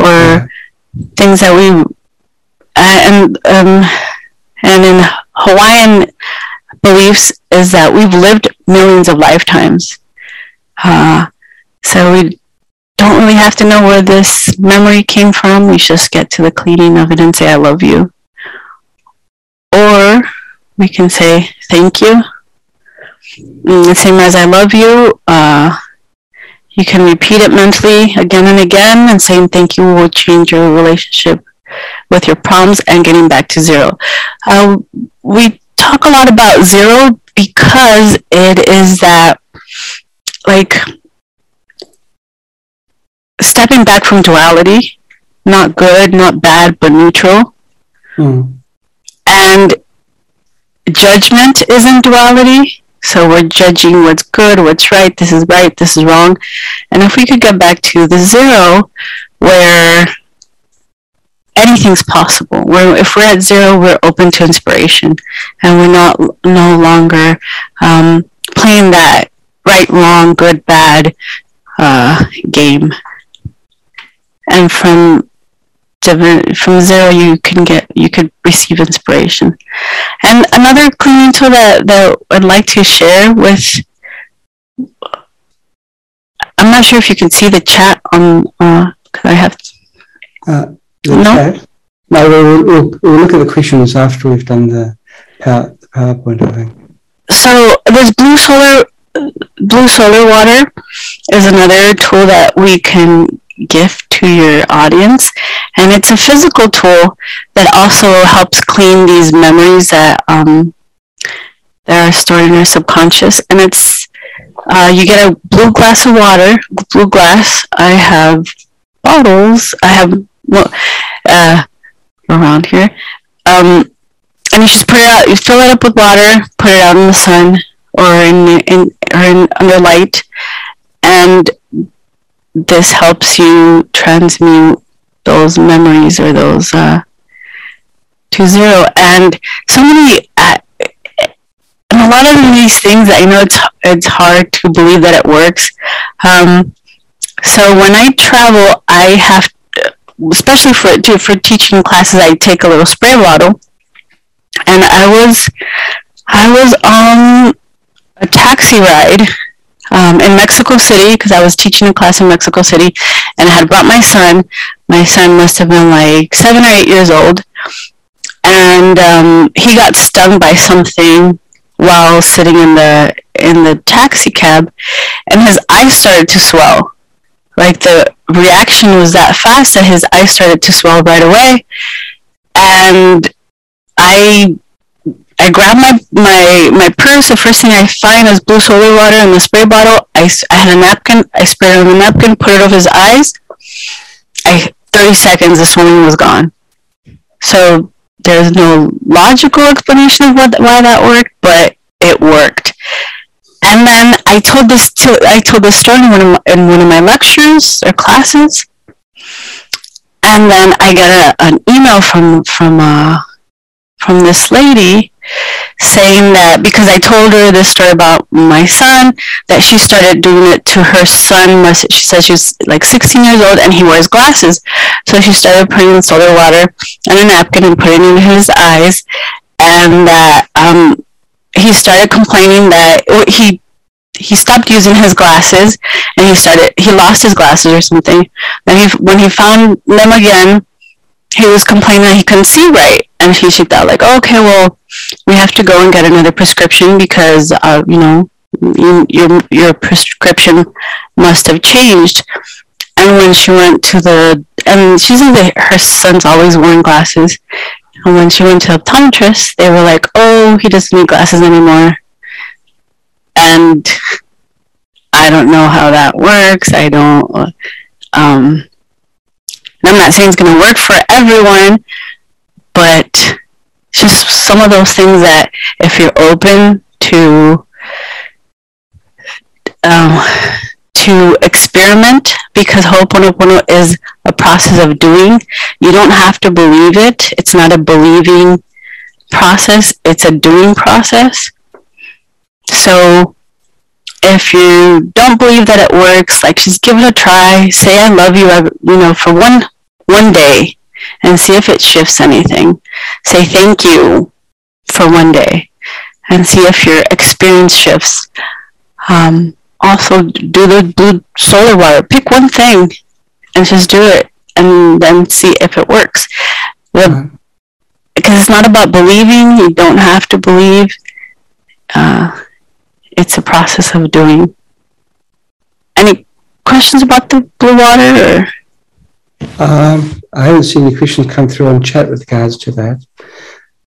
or yeah. things that we uh, and um, and in Hawaiian beliefs is that we've lived millions of lifetimes. Uh, so we don't really have to know where this memory came from. We just get to the cleaning of it and say, I love you. Or we can say, thank you. And the same as I love you, uh, you can repeat it mentally again and again, and saying thank you will change your relationship with your problems and getting back to zero. Uh, we talk a lot about zero because it is that, like, stepping back from duality, not good, not bad, but neutral. Mm. And judgment is in duality. So we're judging what's good, what's right, this is right, this is wrong. And if we could get back to the zero, where anything's possible. Where if we're at zero, we're open to inspiration, and we're not no longer um, playing that right, wrong, good, bad uh, game and from from zero you can get you could receive inspiration. And another cleaning tool that, that i'd like to share with i'm not sure if you can see the chat on uh i have uh, no? chat? no we'll, we'll, we'll, look at the questions after we've done the, power, the powerpoint i think. So this blue solar blue solar water is another tool that we can gift to your audience. And it's a physical tool that also helps clean these memories that um, that are stored in your subconscious. And it's uh, you get a blue glass of water, blue glass. I have bottles. I have well, uh, around here. Um, and you just put it out. You fill it up with water, put it out in the sun or in in or in under light, and this helps you transmute those memories or those uh, to zero. And so many, uh, and a lot of these things, I know it's it's hard to believe that it works. Um, so when I travel, I have, especially for to, for teaching classes, I take a little spray bottle, and I was I was on a taxi ride um, in Mexico City because I was teaching a class in Mexico City and I had brought my son. My son must have been like seven or eight years old. And um, he got stung by something while sitting in the in the taxi cab and his eyes started to swell. Like the reaction was that fast that his eyes started to swell right away. And I I grab my, my, my purse. The first thing I find is blue solar water in the spray bottle. I, I had a napkin. I sprayed on the napkin, put it over his eyes. I 30 seconds, the swelling was gone. So there's no logical explanation of what, why that worked, but it worked. And then I told this to I told this story in one of my, in one of my lectures or classes, and then I got a, an email from from uh, from this lady saying that because I told her this story about my son, that she started doing it to her son. She said she was like 16 years old and he wears glasses. So she started putting solar water on a napkin and putting it in his eyes. And that um, he started complaining that he he stopped using his glasses and he started he lost his glasses or something. Then he when he found them again, he was complaining that he couldn't see right. And she thought like, oh, okay, well, we have to go and get another prescription because, uh, you know, your, your prescription must have changed. And when she went to the, and she said that her son's always wearing glasses. And when she went to the optometrist, they were like, oh, he doesn't need glasses anymore. And I don't know how that works. I don't, um, I'm not saying it's going to work for everyone, but just some of those things that if you're open to um, to experiment because Ho'oponopono is a process of doing. You don't have to believe it. It's not a believing process, it's a doing process. So if you don't believe that it works, like just give it a try. Say I love you, you know, for one one day and see if it shifts anything. Say thank you for one day and see if your experience shifts. Um, also, do the blue solar water. Pick one thing and just do it and then see if it works. The, because it's not about believing, you don't have to believe. Uh, it's a process of doing. Any questions about the blue water? Or? Um, I haven't seen any questions come through on chat with regards to that,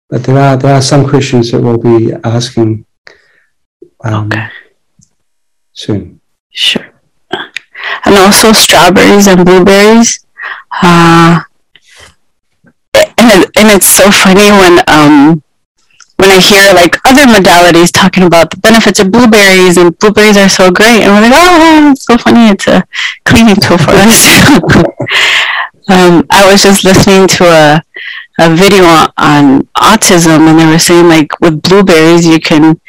but there are there are some questions that we'll be asking um, okay. soon. Sure. And also strawberries and blueberries. Uh, and, and it's so funny when um, when I hear like other modalities talking about the benefits of blueberries and blueberries are so great, and we're like, oh, it's so funny. It's a cleaning tool for us. um, I was just listening to a a video on, on, autism, and they were saying like with blueberries you can.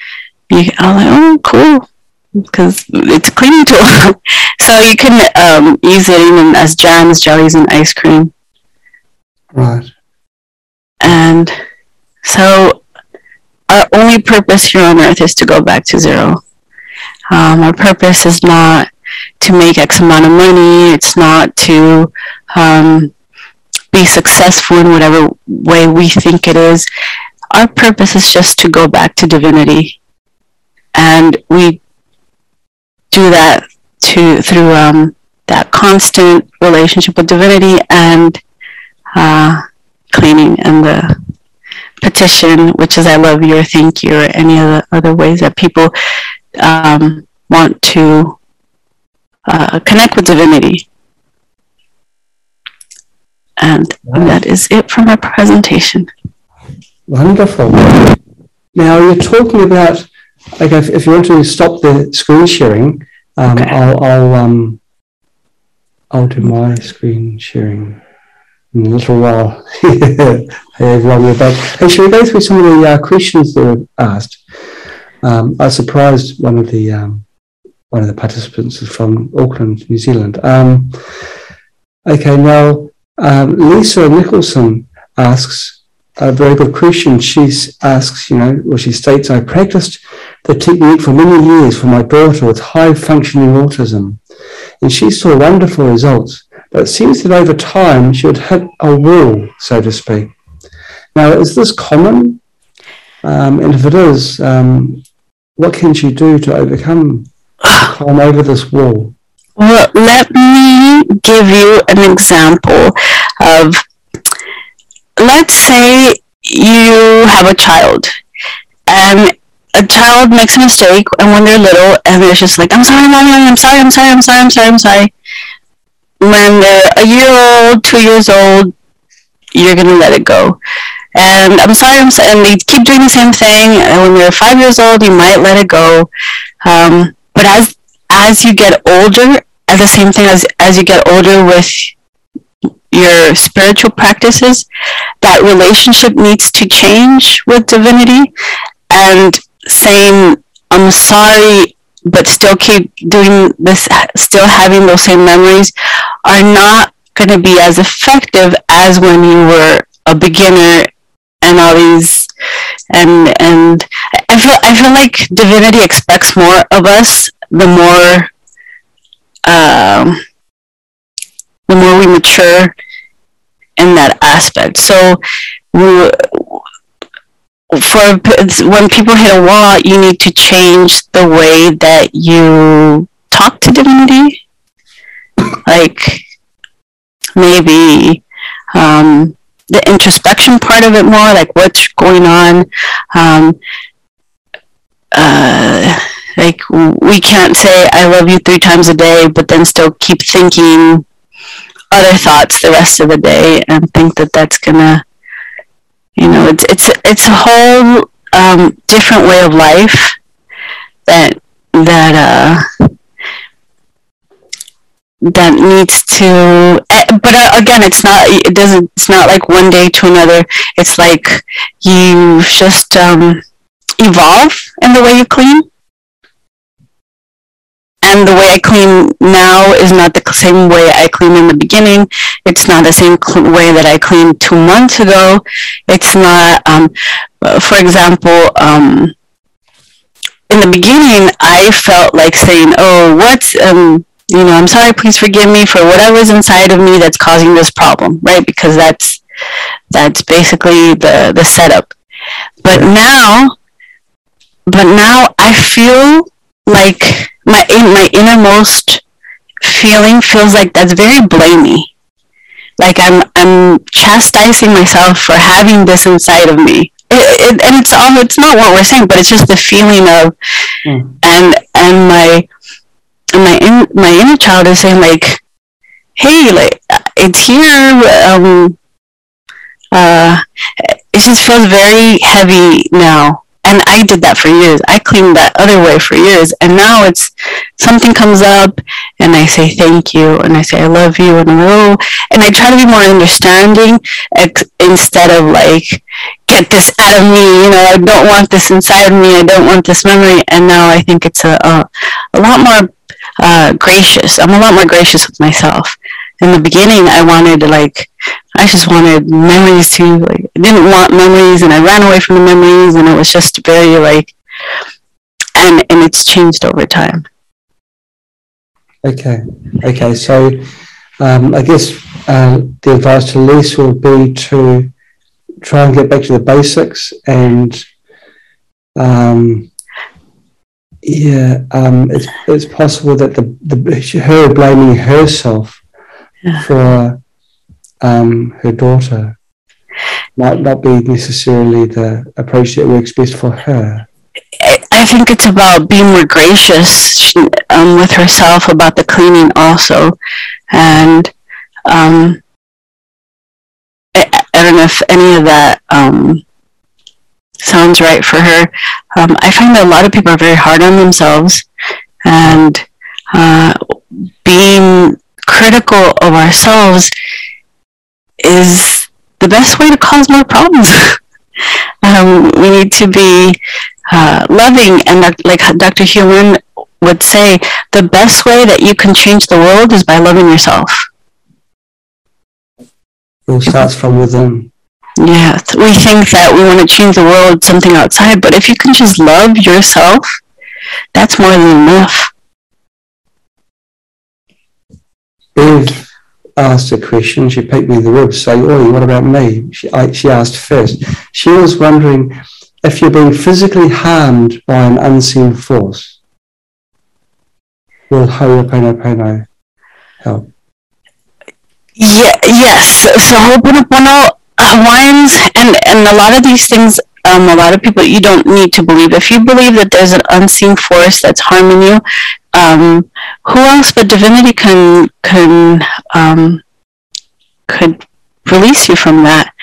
You, I was like, oh, cool, because it's a cleaning tool. so you can um, use it even as jams, jellies, and ice cream. Right. And so our only purpose here on earth is to go back to zero. Um, our purpose is not to make X amount of money. It's not to um, be successful in whatever way we think it is. Our purpose is just to go back to divinity. And we do that to through um, that constant relationship with divinity and uh, cleaning and the petition, which is I love you or thank you or any of the other ways that people um, want to uh, connect with divinity. And wow. that is it for my presentation. Wonderful. Now you're talking about, like, if, if you want to stop the screen sharing, um, okay. I'll I'll um, I'll do my screen sharing little while. everyone, we're back. Hey, shall we go through some of the uh, questions that were asked? Um, I surprised one of the um, one of the participants is from Auckland, New Zealand. Um, okay, now um, Lisa Nicholson asks a very good question. She asks, you know, well, she states, I practiced the technique for many years for my daughter with high functioning autism, and she saw wonderful results. But it seems that over time she would hit a wall, so to speak. Now, is this common? Um, and if it is, um, what can she do to overcome, climb over this wall? Well, let me give you an example of, let's say you have a child and a child makes a mistake and when they're little and they're just like, I'm sorry, mommy, I'm sorry, I'm sorry, I'm sorry, I'm sorry, I'm sorry when they're a year old, two years old, you're gonna let it go. And I'm sorry, I'm sorry, and they keep doing the same thing. And when they're five years old, you might let it go. Um, but as as you get older, at the same thing as as you get older with your spiritual practices, that relationship needs to change with divinity. And saying, I'm sorry, but still keep doing this, still having those same memories, are not going to be as effective as when you were a beginner and all these and and I feel I feel like divinity expects more of us the more um, the more we mature in that aspect. So we, for when people hit a wall, you need to change the way that you talk to divinity. Like maybe um, the introspection part of it more, like what's going on. Um, uh, like we can't say "I love you" three times a day, but then still keep thinking other thoughts the rest of the day and think that that's gonna you know, it's it's it's a whole um, different way of life that that uh, that needs to eh, but uh, again it's not it doesn't it's not like one day to another it's like you just um, evolve in the way you clean and the way I clean now is not the same way I cleaned in the beginning. It's not the same way that I cleaned two months ago. It's not, um, for example, um, in the beginning, I felt like saying, "Oh, what's um, you know, I'm sorry, please forgive me for whatever's inside of me that's causing this problem," right? Because that's that's basically the the setup. But now, but now I feel like my my innermost feeling feels like that's very blamey. Like I'm I'm chastising myself for having this inside of me. It, it, and it's all it's not what we're saying, but it's just the feeling of mm. and and my my in, my inner child is saying like, hey, like it's here. Um, uh, it just feels very heavy now and I did that for years. I cleaned that other way for years. And now it's something comes up and I say thank you and I say I love you and oh, and I try to be more understanding ex- instead of like get this out of me. You know, I don't want this inside of me. I don't want this memory. And now I think it's a a, a lot more uh, gracious. I'm a lot more gracious with myself. In the beginning, I wanted like I just wanted memories to like I didn't want memories and I ran away from the memories and it was just very like and and it's changed over time. Okay. Okay. So um, I guess uh, the advice to Lisa would be to try and get back to the basics and um, yeah, um, it's, it's possible that the, the her blaming herself yeah. for um, her daughter might not be necessarily the approach that works best for her. I think it's about being more gracious um, with herself about the cleaning also, and um, I, I, don't know if any of that um, sounds right for her. Um, I find that a lot of people are very hard on themselves, and uh, being critical of ourselves is the best way to cause more problems. um, we need to be uh, loving, and like Dr. Hew Len would say, the best way that you can change the world is by loving yourself. It starts from within. Yeah, we think that we want to change the world, something outside, but if you can just love yourself, that's more than enough. If asked a question. She picked me the ribs, say, Oi, what about me? She, I, she asked first. She was wondering if you're being physically harmed by an unseen force. Will Ho'oponopono help? Yeah, yes. So Ho'oponopono, Hawaiians, and, and a lot of these things, um, a lot of people, you don't need to believe. If you believe that there's an unseen force that's harming you, um, who else but divinity can can um, could release you from that?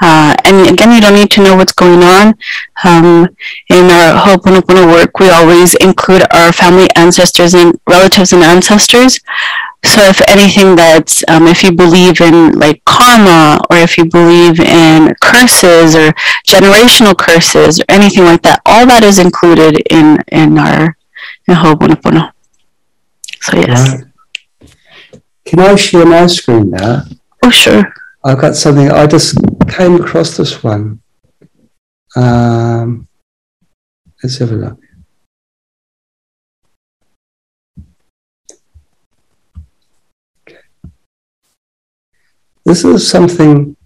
Uh, and again, you don't need to know what's going on. Um, in our Ho'oponopono work, we always include our family ancestors and relatives and ancestors. So if anything that's, um, if you believe in like karma, or if you believe in curses or generational curses or anything like that, all that is included in, in our in Ho'oponopono. So yes. Right. Can I share my screen now? Oh sure. I've got something. I just came across this one. Um, let's have a look. This is something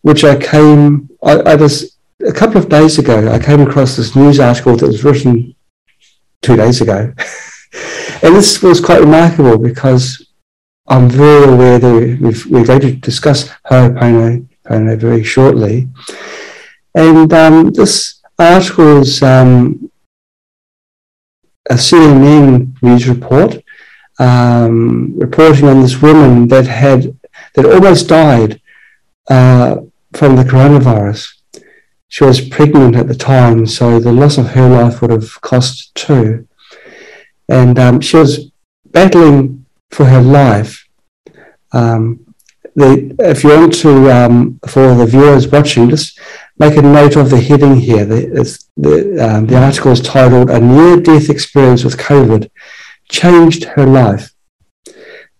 which I came. I, I just a couple of days ago. I came across this news article that was written two days ago. And this was quite remarkable because I'm very aware that we are going to discuss Ho'oponopono very shortly. And um, this article is um, a CNN news report um, reporting on this woman that had that almost died uh, from the coronavirus. She was pregnant at the time, so the loss of her life would have cost two. and um, she was battling for her life. Um, the, if you want to, um, for the viewers watching, just make a note of the heading here. The, the, um, the article is titled A Near Death Experience with COVID Changed Her Life.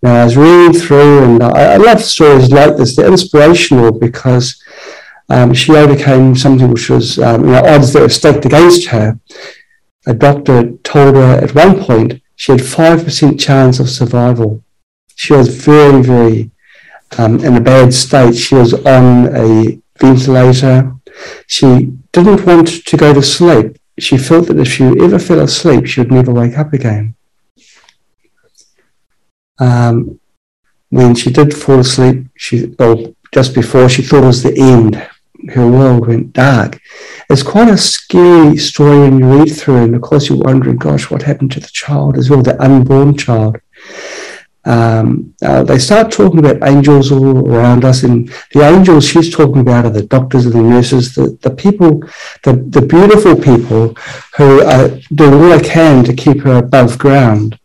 Now, I was reading through, and I, I love stories like this. They're inspirational because um, she overcame something which was um, you know, odds that were staked against her. A doctor told her at one point she had 5% chance of survival. She was very, very um, in a bad state. She was on a ventilator. She didn't want to go to sleep. She felt that if she ever fell asleep, she would never wake up again. Um, when she did fall asleep, she well, just before she thought it was the end. Her world went dark. It's quite a scary story when you read through, and of course you're wondering, gosh, what happened to the child as well, the unborn child. Um, uh, they start talking about angels all around us, and the angels she's talking about are the doctors and the nurses, the, the people, the, the beautiful people who are doing all they can to keep her above ground.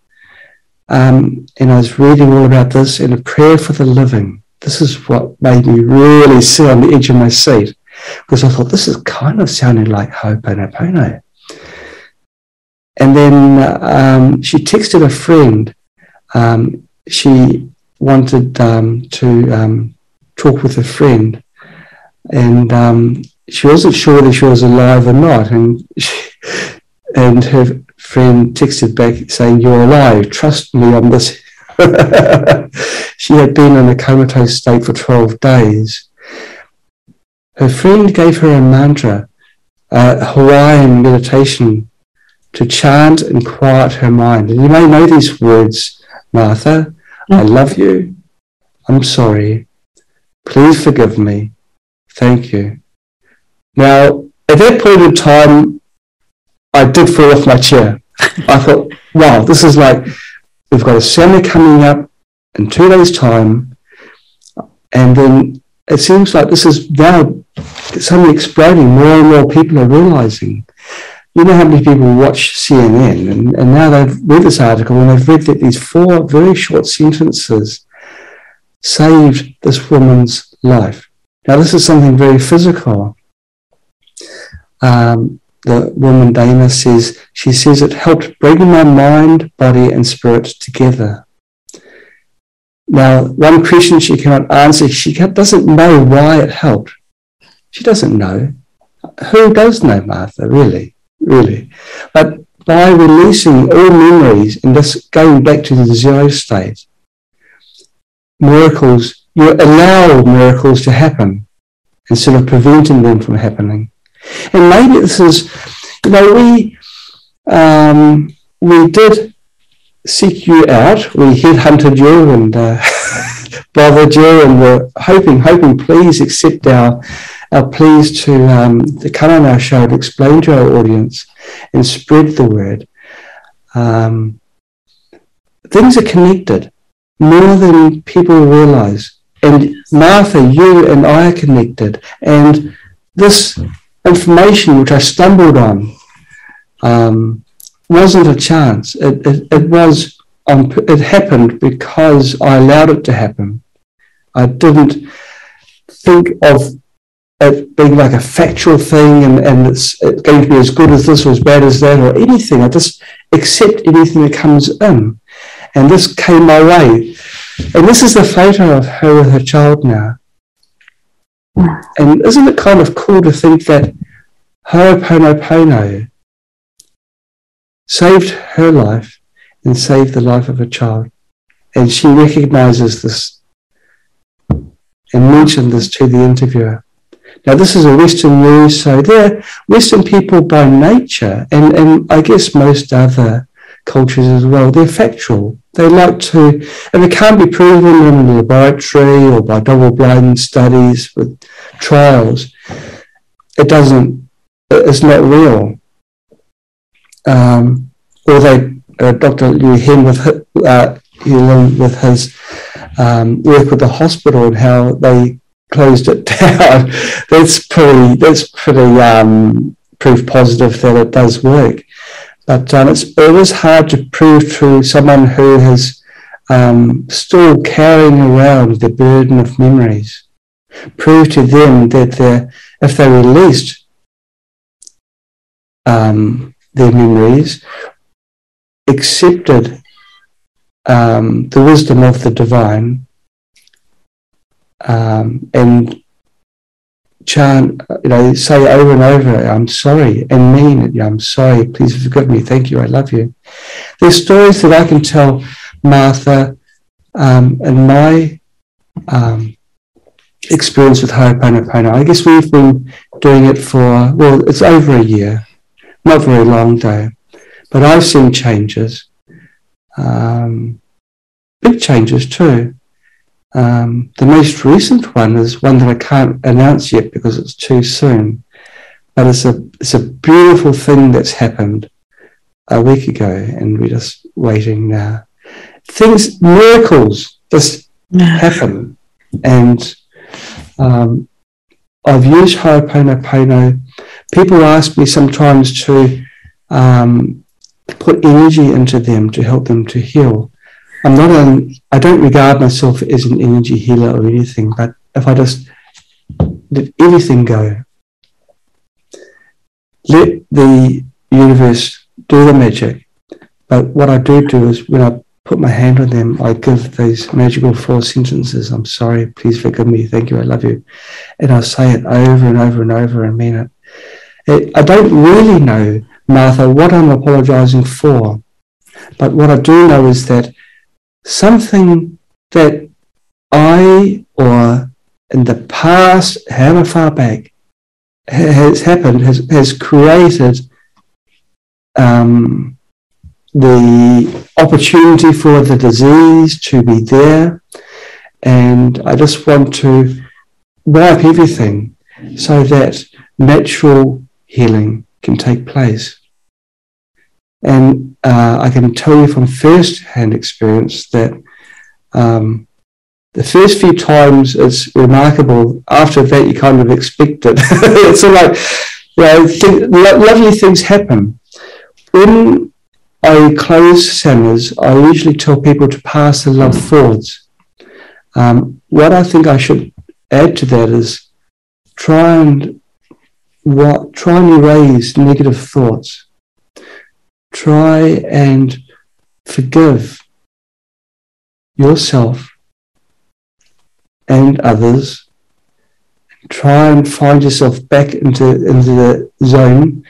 Um, and I was reading all about this in a prayer for the living. This is what made me really sit on the edge of my seat because I thought this is kind of sounding like Ho'oponopono. And then um, she texted a friend. Um, she wanted um, to um, talk with a friend, and um, she wasn't sure whether she was alive or not. And she, and her friend texted back saying, You're alive, trust me on this. she had been in a comatose state for 12 days. Her friend gave her a mantra, a Hawaiian meditation to chant and quiet her mind. And you may know these words, Martha. I mm. love you. I'm sorry. Please forgive me. Thank you. Now, at that point in time, I did fall off my chair. I thought, wow, this is like, we've got a seminar coming up in two days' time. And then it seems like this is now suddenly exploding. More and more people are realizing. You know how many people watch CNN, and, and now they've read this article and they've read that these four very short sentences saved this woman's life. Now, this is something very physical. Um, the woman Dana says, she says it helped bring my mind, body, and spirit together. Now, one question she cannot answer, she doesn't know why it helped. She doesn't know. Who does know, Martha, really? Really? But by releasing all memories and just going back to the zero state, miracles, you allow miracles to happen instead of preventing them from happening. And maybe this is, you know, we um, we did seek you out. We headhunted you and uh, bothered you, and were hoping, hoping, please accept our our pleas to um, to come on our show to explain to our audience and spread the word. Um, things are connected more than people realize. And Martha, you and I are connected. And this information which I stumbled on um, wasn't a chance. It, it, it was on, it happened because I allowed it to happen. I didn't think of it being like a factual thing and, and it's, it's going to be as good as this or as bad as that or anything. I just accept anything that comes in. And this came my way. And this is the photo of her with her child now. And isn't it kind of cool to think that Ho'oponopono saved her life and saved the life of a child? And she recognizes this and mentioned this to the interviewer. Now, this is a Western news, so they're Western people by nature, and, and I guess most other cultures as well, they're factual. They like to, and it can't be proven in a laboratory or by double blind studies with trials. It doesn't, it's not real. Um, or they, uh, Dr. Hew Len with, uh, with his um, work with the hospital and how they closed it down. that's pretty, that's pretty um, proof positive that it does work. But um, it's always hard to prove to someone who is um, still carrying around the burden of memories. Prove to them that if they're released um, their memories, accepted um, the wisdom of the divine, um, and chant, you know, say over and over, I'm sorry, and mean it. I'm sorry, please forgive me, thank you, I love you. There's stories that I can tell Martha um, and my um, experience with Ho'oponopono. I guess we've been doing it for, well, it's over a year, not very long though, but I've seen changes, um, big changes too. Um, the most recent one is one that I can't announce yet because it's too soon, but it's a it's a beautiful thing that's happened a week ago, and we're just waiting now. Things, miracles, just happen, and um, I've used Ho'oponopono. People ask me sometimes to um, put energy into them to help them to heal. I'm not an, I don't regard myself as an energy healer or anything, but if I just let everything go, let the universe do the magic. But what I do do is when I put my hand on them, I give those magical four sentences. I'm sorry, please forgive me, thank you, I love you. And I say it over and over and over and mean it. It I don't really know, Martha, what I'm apologizing for. But what I do know is that something that I or in the past, however far back, has happened, has, has created um, the opportunity for the disease to be there. And I just want to wipe everything so that natural healing can take place. And uh, I can tell you from first hand experience that um, the first few times it's remarkable. After that, you kind of expect it. it's like, you know, th- lovely things happen. When I close seminars, I usually tell people to pass the love forwards. Um, what I think I should add to that is try and what try and erase negative thoughts try and forgive yourself and others. Try and find yourself back into, into the zone.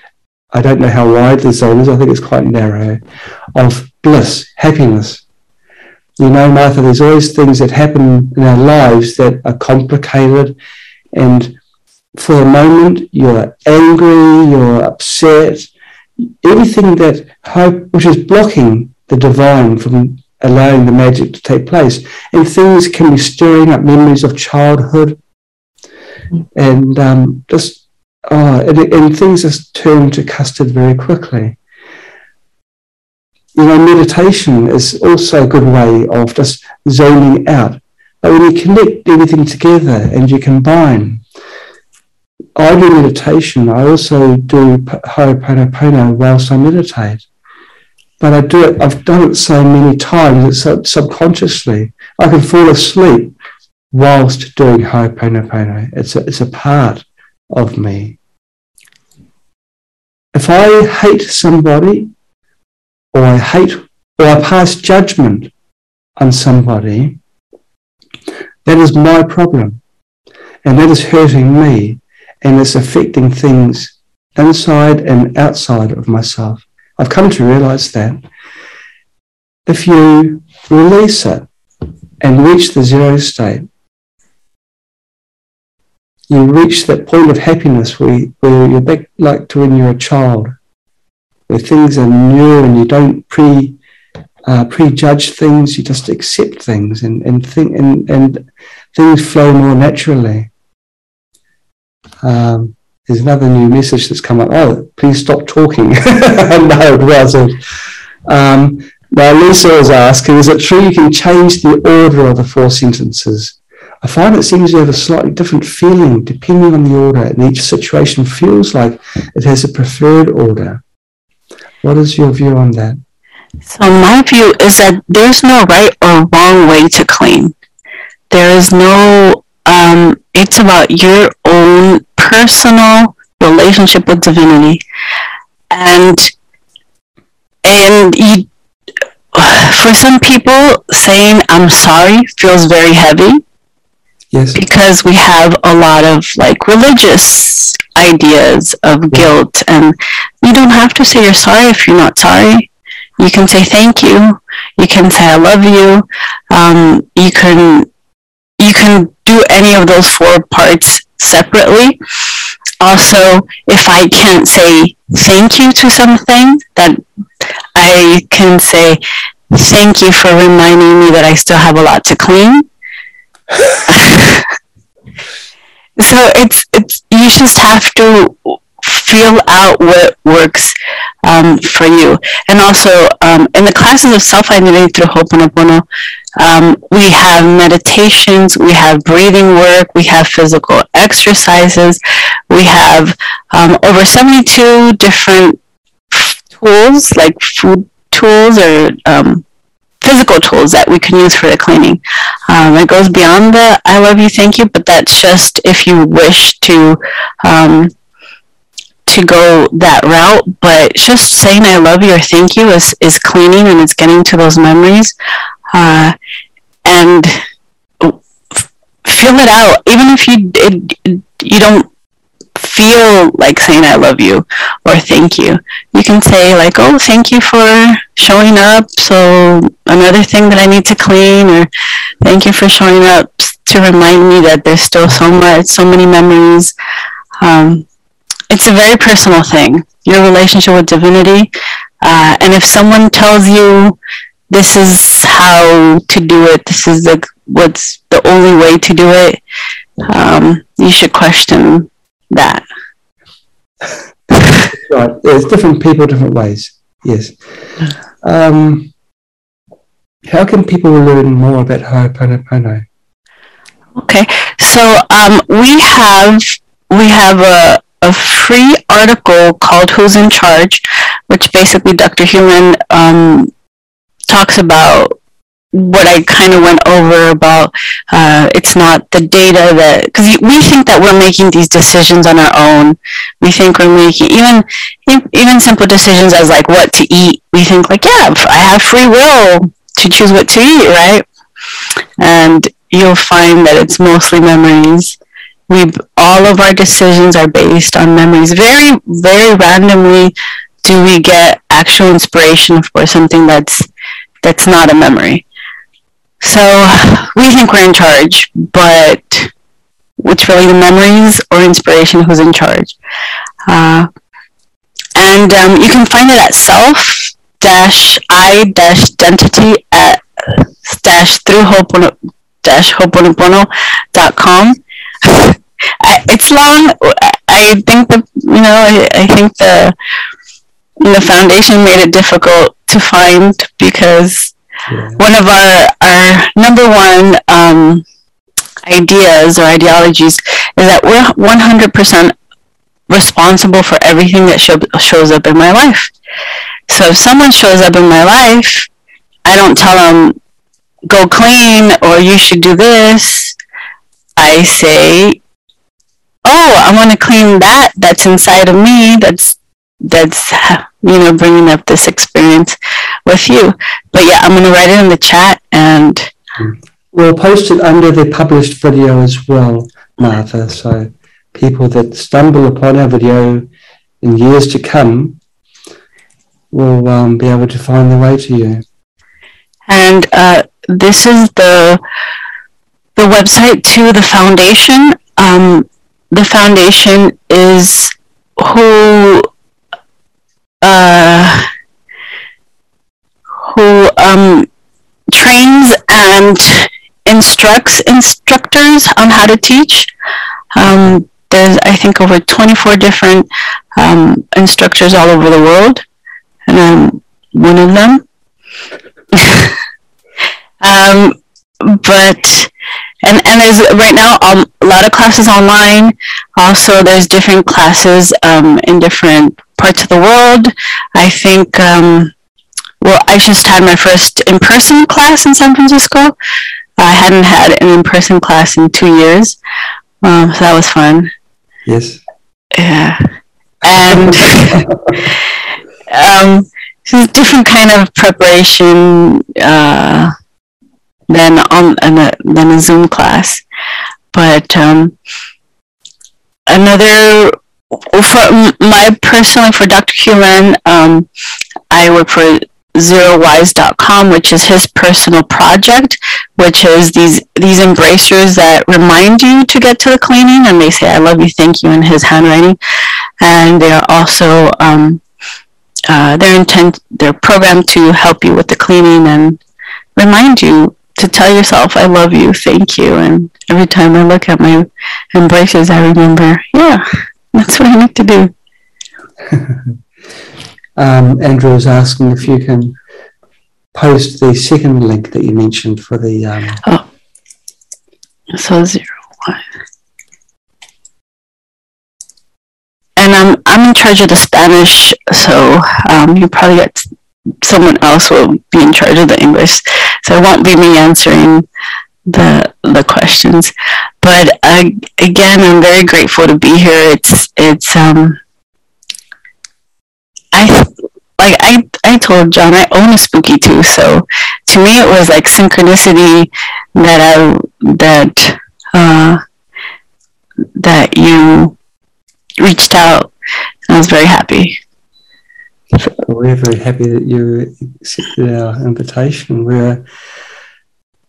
I don't know how wide the zone is, I think it's quite narrow, of bliss, happiness. You know, Martha, there's always things that happen in our lives that are complicated, and for a moment you're angry, you're upset, everything that hope, which is blocking the divine from allowing the magic to take place. And things can be stirring up memories of childhood and um, just, oh, and, and things just turn to custard very quickly. You know, meditation is also a good way of just zoning out. But when you connect everything together and you combine, I do meditation. I also do Ho'oponopono whilst I meditate. But I do it, I've done it so many times, it's subconsciously. I can fall asleep whilst doing Ho'oponopono. It's a, it's a part of me. If I hate somebody, or I hate, or I pass judgment on somebody, that is my problem. And that is hurting me and it's affecting things inside and outside of myself. I've come to realize that if you release it and reach the zero state, you reach that point of happiness where, where you're back like to when you're a child, where things are new and you don't pre uh, prejudge things, you just accept things and, and, think, and, and things flow more naturally. Um, there's another new message that's come up. Oh, please stop talking. no, it wasn't. Um, now, Lisa was asking, is it true you can change the order of the four sentences? I find it seems to have a slightly different feeling depending on the order, and each situation feels like it has a preferred order. What is your view on that? So my view is that there's no right or wrong way to clean. There is no, um, it's about your own personal relationship with divinity. And, and you, for some people, saying I'm sorry feels very heavy. Yes. Because we have a lot of like religious ideas of guilt, and you don't have to say you're sorry if you're not sorry. You can say thank you. You can say I love you. Um, you can you can do any of those four parts separately. Also, if I can't say thank you to something, that I can say thank you for reminding me that I still have a lot to clean. so it's it's you just have to feel out what works um, for you. And also, um, in the classes of self identity through Ho'oponopono, um, we have meditations, we have breathing work, we have physical exercises, we have um, over 72 different tools, like food tools or um, physical tools that we can use for the cleaning. Um, it goes beyond the I love you, thank you, but that's just if you wish to um, to go that route. But just saying I love you or thank you is, is cleaning and it's getting to those memories. Uh, and feel it out, even if you it, you don't feel like saying I love you or thank you. You can say like, oh, thank you for showing up. So another thing that I need to clean or thank you for showing up to remind me that there's still so much, so many memories. Um, it's a very personal thing, your relationship with divinity. Uh, and if someone tells you this is how to do it, this is the, what's the only way to do it, um, you should question that. right. There's different people, different ways. Yes. Um, how can people learn more about Ho'oponopono? Okay, so um, we have we have a, a free article called "Who's in Charge," which basically Dr. Hew Len um, talks about what I kind of went over about uh, it's not the data that because we think that we're making these decisions on our own. We think we're making even even simple decisions as like what to eat. We think like yeah, I have free will to choose what to eat, right? And you'll find that it's mostly memories. We all of our decisions are based on memories. Very very randomly do we get actual inspiration for something that's that's not a memory. So we think we're in charge, but it's really the memories or inspiration who's in charge. Uh, and um, you can find it at self dash i identity at dash through hopono dash dot com. it's long. I think the you know I, I think the the foundation made it difficult to find because yeah. one of our our number one um, ideas or ideologies is that we're 100% responsible for everything that show, shows up in my life. So if someone shows up in my life, I don't tell them go clean or you should do this. I say, oh, I want to clean that that's inside of me that's that's you know bringing up this experience with you. But yeah i'm going to write it in the chat and we'll post it under the published video as well martha. So people that stumble upon our video in years to come will um, be able to find the way to you. And uh, this is the the website to the foundation. Um, the foundation is who uh, who um, trains and instructs instructors on how to teach. Um, there's, I think, over 24 different um, instructors all over the world, and I'm one of them. um, but and and there's right now um, a lot of classes online. Also, there's different classes um, in different parts of the world. I think um, well, I just had my first in-person class in San Francisco. I hadn't had an in-person class in two years, um, so that was fun. Yes. Yeah, and um, it's a different kind of preparation uh, than on a, than a Zoom class, but um, another for my personally for Dr. Hew Len, um, I work for zerowise.com, which is his personal project, which is these these embracers that remind you to get to the cleaning, and they say "I love you, thank you" in his handwriting, and they are also um, uh, they're intent they're programmed to help you with the cleaning and remind you to tell yourself "I love you, thank you," and every time I look at my embracers, I remember, yeah, that's what I need to do. um, Andrew is asking if you can post the second link that you mentioned for the. Um, oh, so zero one. And I'm I'm in charge of the Spanish, so um, you probably get someone else will be in charge of the English. So it won't be me answering the the questions. But uh, again, I'm very grateful to be here. It's it's um I like I I told John I own a Spooky2, so to me it was like synchronicity that I that uh, that you reached out. I was very happy. We're very happy that you accepted our invitation. We're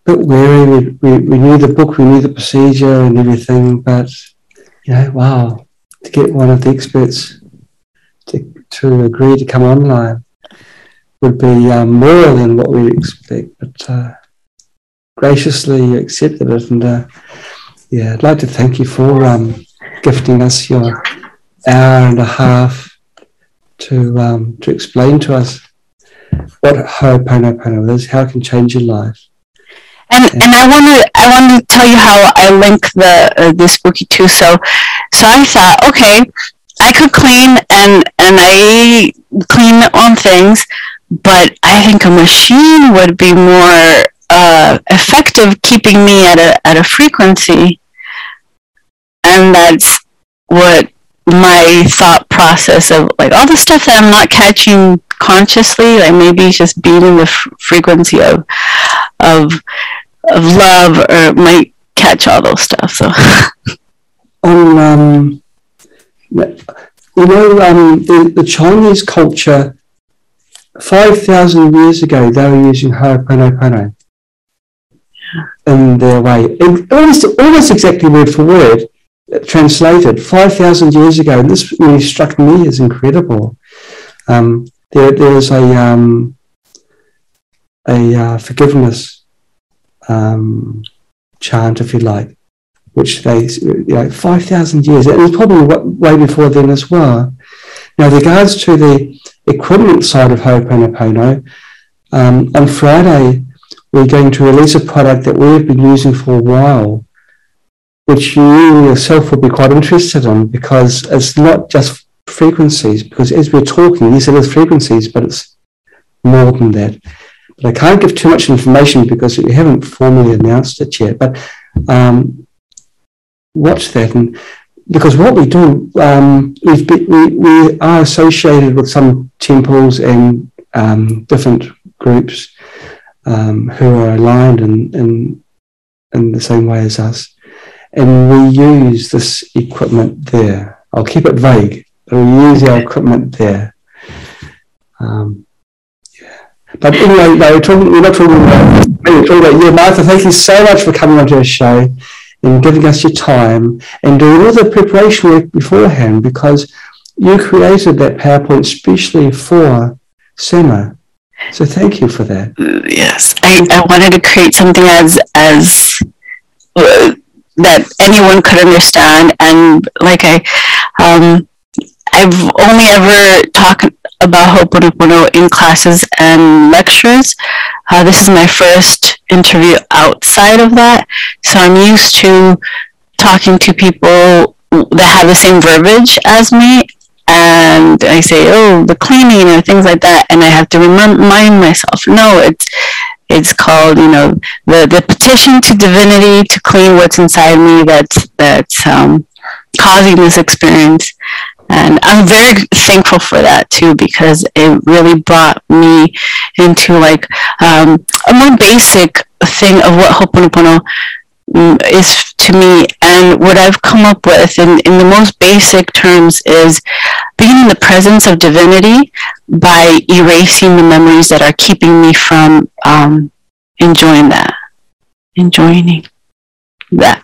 bit wary. We, we, we knew the book, we knew the procedure and everything, but you know, wow, to get one of the experts to to agree to come online would be um, more than what we expect, but uh, graciously accepted it. And uh, yeah, I'd like to thank you for um, gifting us your hour and a half to um, to explain to us what Ho'oponopono is, how it can change your life. And, and I want to I want to tell you how I link the uh, the Spooky2. So so I thought, okay, I could clean and and I clean on things, but I think a machine would be more uh, effective keeping me at a at a frequency, and that's what my thought process of like all the stuff that I'm not catching consciously, like maybe just being in the f- frequency of of of love, or might catch all those stuff. So. On um, you know, um, the, the Chinese culture, 5,000 years ago, they were using Ho'oponopono in their way. And almost, almost exactly word for word, translated 5,000 years ago. And this really struck me as incredible. Um, there, there's a, um, a uh, forgiveness um, chant, if you like, which they, you know, 5,000 years. Was probably way before then as well. Now, regards to the equipment side of Ho'oponopono, um, on Friday, we're going to release a product that we've been using for a while, which you yourself will be quite interested in because it's not just frequencies, because as we're talking, yes, it is frequencies, but it's more than that. But I can't give too much information because we haven't formally announced it yet. But um, watch that and because what we do, um, we we are associated with some temples and um, different groups um, who are aligned in, in, in the same way as us. And we use this equipment there. I'll keep it vague, but we use our equipment there. Um, But anyway, we're, talking, we're not talking about, we're talking about, yeah, Martha, thank you so much for coming onto our show and giving us your time and doing all the preparation work beforehand because you created that PowerPoint specially for SEMA. So thank you for that. Yes, I, I wanted to create something as as uh, that anyone could understand, and like I, um, I've only ever talked about Ho'oponopono in classes and lectures. Uh, this is my first interview outside of that, so I'm used to talking to people that have the same verbiage as me and I say, oh, the cleaning or things like that, and I have to remind myself, no, it's it's called, you know, the the petition to divinity to clean what's inside me that's that's um, causing this experience. And I'm very thankful for that too, because it really brought me into like um, a more basic thing of what Ho'oponopono mm, is to me. And what I've come up with in, in the most basic terms is being in the presence of divinity by erasing the memories that are keeping me from um, enjoying that, enjoying that.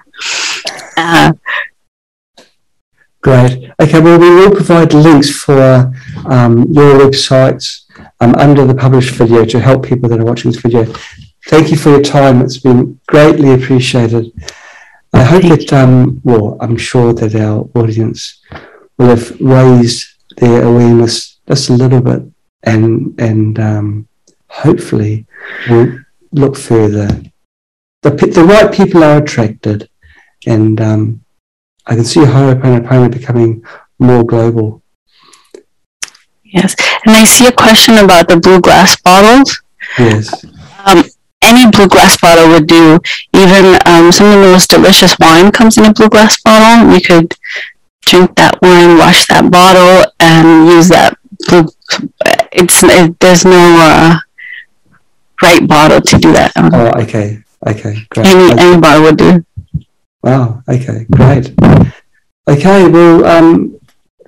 Uh, Great. Okay, well, we will provide links for um, your websites um, under the published video to help people that are watching this video. Thank you for your time. It's been greatly appreciated. I hope that, um, well, I'm sure that our audience will have raised their awareness just a little bit and, and um, hopefully will look further. The, the right people are attracted and um, I can see Ho'oponopono becoming more global. Yes, and I see a question about the blue glass bottles. Yes. Um, any blue glass bottle would do. Even um, some of the most delicious wine comes in a blue glass bottle. You could drink that wine, wash that bottle, and use that blue. It's it, there's no uh, right bottle to do that. Oh, okay, okay, great. Any any bottle would do. Wow. Okay. Great. Okay. Well, um,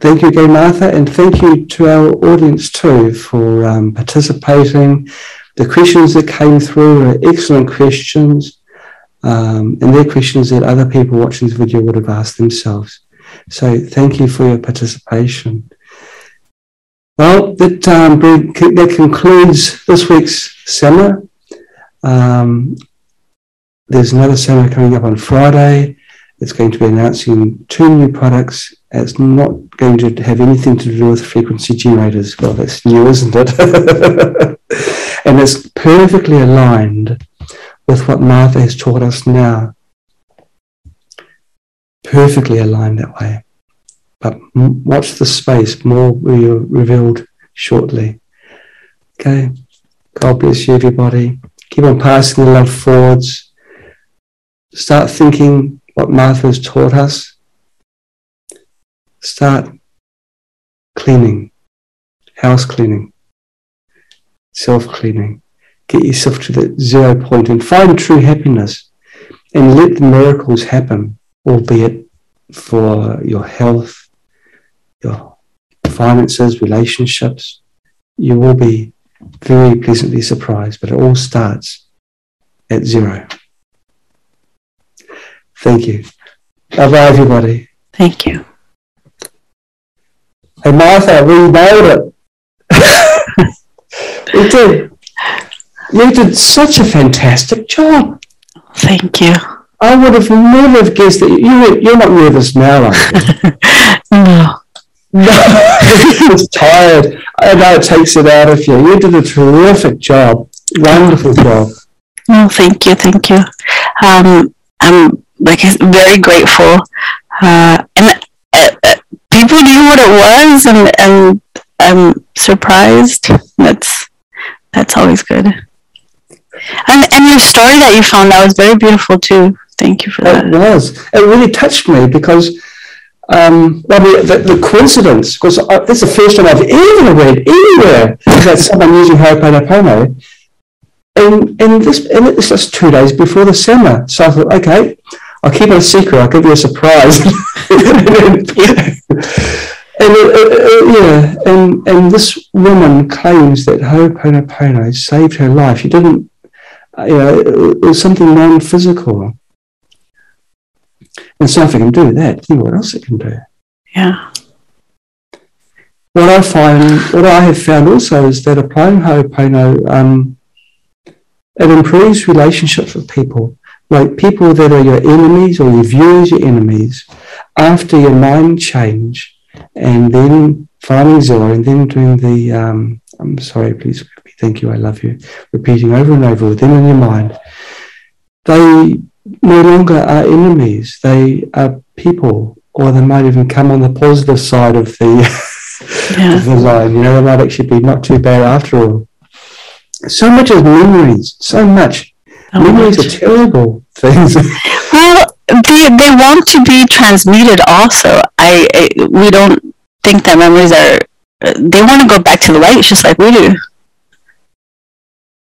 thank you again, Martha, and thank you to our audience too for um, participating. The questions that came through are excellent questions, um, and they're questions that other people watching this video would have asked themselves. So, thank you for your participation. Well, that um, that concludes this week's seminar. Um, there's another seminar coming up on Friday. It's going to be announcing two new products. It's not going to have anything to do with frequency generators. Well, that's new, isn't it? and it's perfectly aligned with what Martha has taught us now. Perfectly aligned that way. But watch the space, more will be revealed shortly. Okay. God bless you, everybody. Keep on passing the love forwards Start thinking what Martha has taught us. Start cleaning, house cleaning, self cleaning. Get yourself to that zero point and find true happiness and let the miracles happen, albeit for your health, your finances, relationships. You will be very pleasantly surprised, but it all starts at zero. Thank you. Bye bye, everybody. Thank you. Hey, Martha, we nailed it. we did. You did such a fantastic job. Thank you. I would have never have guessed that you, you're not nervous now, are you? no. No, it's tired. I know it takes it out of you. You did a terrific job. Wonderful job. Oh, thank you, thank you. Um, I'm like very grateful, uh, and uh, uh, people knew what it was, and and I'm surprised. That's that's always good. And and your story that you found that was very beautiful too. Thank you for that. It was. It really touched me because. Um, well, the, the, coincidence, because it's the first time I've ever read anywhere that someone using Ho'oponopono, and, and this and it's just two days before the summer. So I thought, okay, I'll keep it a secret. I'll give you a surprise. and, uh, uh, yeah, and and this woman claims that Ho'oponopono saved her life. She didn't, uh, you know, it was something non-physical. And so if it can do that, think what else it can do. Yeah. What I find, what I have found also is that applying Ho'opono, um, it improves relationships with people like people that are your enemies or you view as your enemies, after your mind change and then finding zero and then doing the, um, I'm sorry, please, thank you, I love you, repeating over and over within in your mind, they no longer are enemies. They are people, or they might even come on the positive side of the Yeah. the line. You know, they might actually be not too bad after all. So much as memories, so much. Much. are terrible things. Well, they they want to be transmuted. Also, I, I we don't think that memories are. They want to go back to the light, just like we do.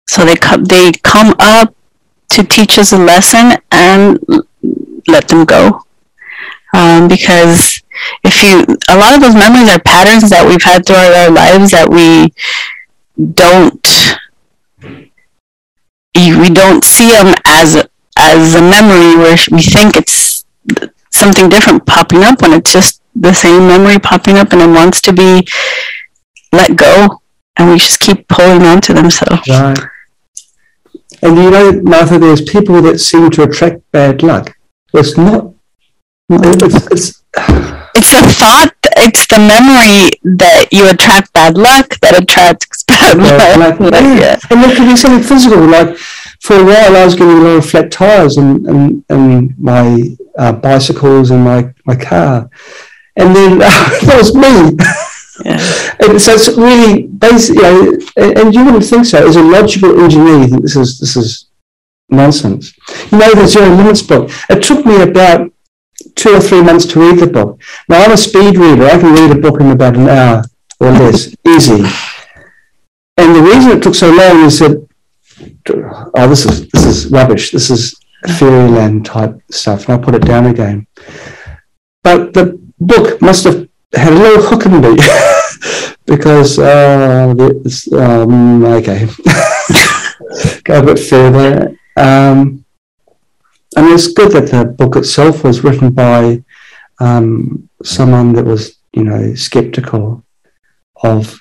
So they come they come up to teach us a lesson and let them go. Um, because if you, a lot of those memories are patterns that we've had throughout our lives that we don't, we don't see them as as a memory where we think it's something different popping up when it's just the same memory popping up and it wants to be let go and we just keep pulling on to them so right. And you know, Martha, there's people that seem to attract bad luck. It's not. It's, it's, it's the thought it's the memory that you attract bad luck that attracts bad bad luck. Like, Yeah. yeah. And there could be something physical. Like for a while, I was getting a lot of flat tires and in, in my uh, bicycles and my, my car. And then that was me. Yeah. And so it's really basic, you know, and, and you wouldn't think so. As a logical engineer, you think this is this is nonsense. You know, the Zero Limits book. It took me about two or three months to read the book. Now I'm a speed reader. I can read a book in about an hour or less, easy. And the reason it took so long is that oh, this is this is rubbish. This is fairyland type stuff, and I put it down again. But the book must have had a little hook in me because uh, um, okay, go a bit further. Um, I mean, it's good that the book itself was written by um, someone that was, you know, skeptical of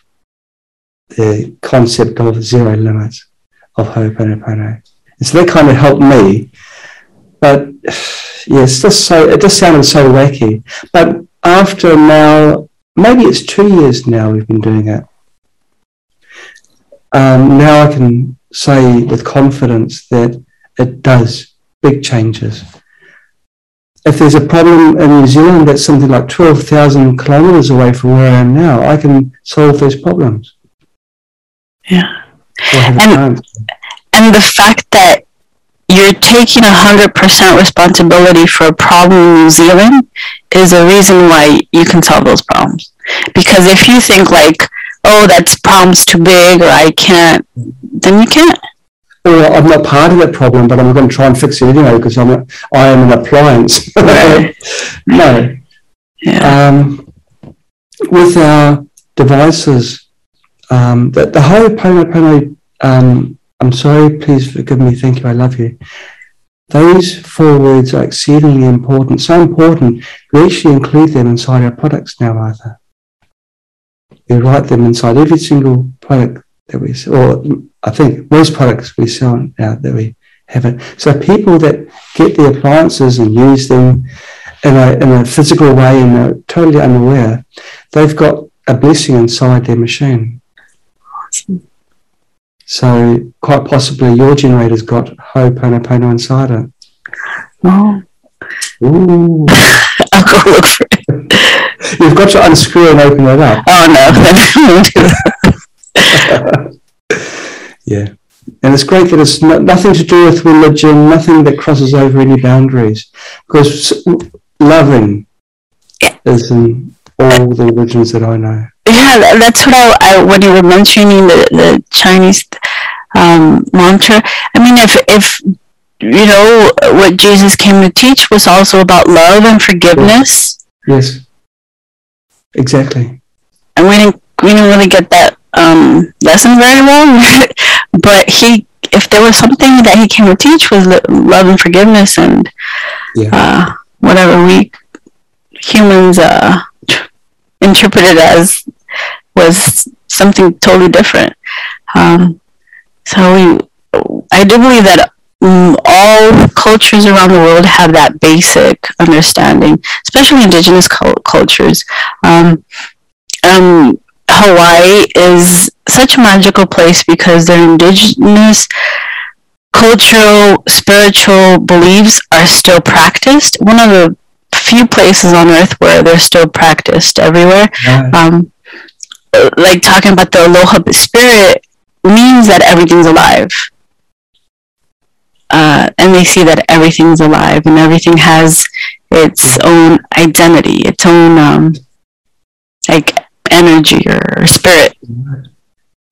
the concept of zero limits of Ho'oponopono. And so that kind of helped me. But yeah, it's just so, it just sounded so wacky. But after now, maybe it's two years now we've been doing it. Um, now I can say with confidence that it does big changes. If there's a problem in New Zealand that's something like 12,000 kilometres away from where I am now, I can solve those problems. yeah Or have a And- and the fact that you're taking 100% responsibility for a problem in New Zealand is a reason why you can solve those problems. Because if you think like, oh, that's problem's too big or I can't, then you can't. Or I'm not part of that problem, but I'm going to try and fix it anyway because I'm a, I am an appliance. Right. no. Yeah. um, with our devices, um, the, the Ho'oponopono, um, I'm sorry, please forgive me, thank you, I love you. Those four words are exceedingly important, so important, we actually include them inside our products now, Arthur. We write them inside every single product that we sell, or I think most products we sell now that we have it. So people that get the appliances and use them in a, in a physical way and are totally unaware, they've got a blessing inside their machine. So quite possibly your generator's got Ho'oponopono inside it. Oh, Ooh. I'll go look for it. You've got to unscrew and open it up. Oh no, then I won't do that. Yeah. And it's great that it's no, nothing to do with religion, nothing that crosses over any boundaries. Because loving Yeah. is in all the religions that I know. yeah, that's what I, I when you were mentioning the, the Chinese um, mantra. I mean, if if you know what Jesus came to teach was also about love and forgiveness, Yes. Exactly. and we didn't we didn't really get that um, lesson very well. but he, if there was something that he came to teach was love and forgiveness, and Yeah. uh, whatever we humans uh, interpreted as was something totally different. Um, so we, I do believe that um, all cultures around the world have that basic understanding, especially indigenous cultures. Um, um, Hawaii is such a magical place because their indigenous cultural, spiritual beliefs are still practiced. One of the few places on earth where they're still practiced everywhere. Right. Um, like talking about the aloha spirit means that everything's alive. Uh, and they see that everything's alive and everything has its own identity, its own um, like energy or spirit.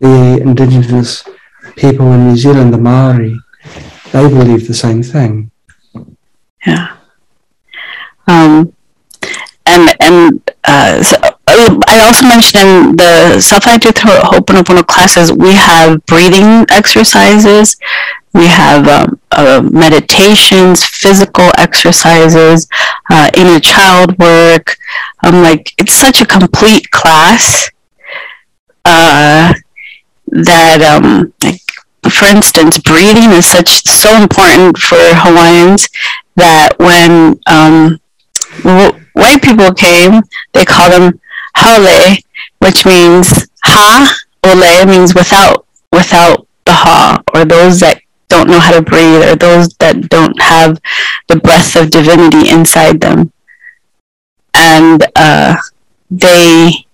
The indigenous people in New Zealand, the Maori, they believe the same thing. Yeah. Um, and and uh, so uh, I also mentioned in the self-active Ho'oponopono classes, we have breathing exercises, we have um, uh, meditations, physical exercises, uh, inner child work. Um, like it's such a complete class uh, that, um, like, for instance, breathing is such so important for Hawaiians that when um, white people came, they called them haole, which means ha ole means without without the ha, or those that don't know how to breathe, or those that don't have the breath of divinity inside them, and uh, they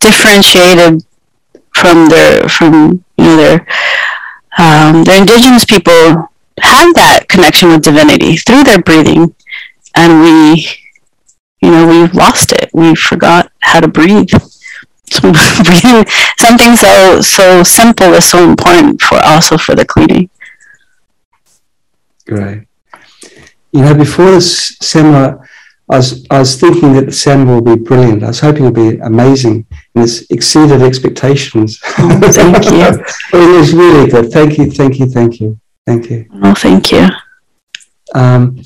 differentiated from their from you know their um, their indigenous people have that connection with divinity through their breathing, and we you know, we've lost it. We forgot how to breathe. So breathing, something so so simple is so important for also for the cleaning. Great. You know, before this seminar, I was I was thinking that the seminar will be brilliant. I was hoping it would be amazing, and it's exceeded expectations. Oh, thank you. it was really good. Thank you, thank you, thank you, thank you. Oh, thank you. Um,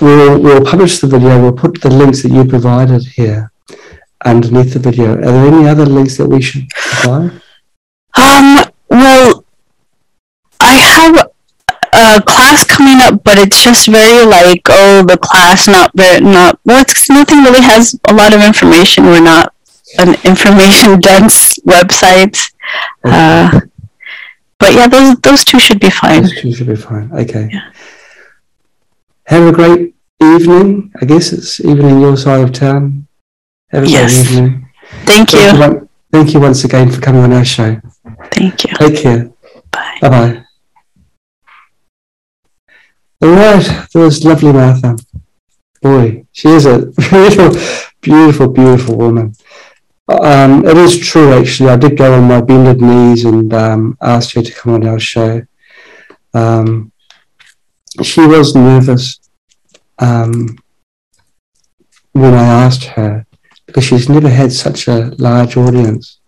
we'll, we'll publish the video. We'll put the links that you provided here underneath the video. Are there any other links that we should provide? Um, well, I have a class coming up, but it's just very like, oh, the class not very, not, well, it's nothing really has a lot of information. We're not an information dense website. Okay. Uh, but yeah, those, those two should be fine. Those two should be fine. Okay. Yeah. Have a great evening. I guess it's evening your side of town. Have a yes. great evening. Thank you. Thank you, thank you once again for coming on our show. Thank you. Take care. Bye. Bye bye. All right, that was lovely, Martha. Boy, she is a beautiful, beautiful, beautiful woman. Um, it is true, actually. I did go on my bended knees and um, asked her to come on our show. Um, she was nervous um, when I asked her because she's never had such a large audience.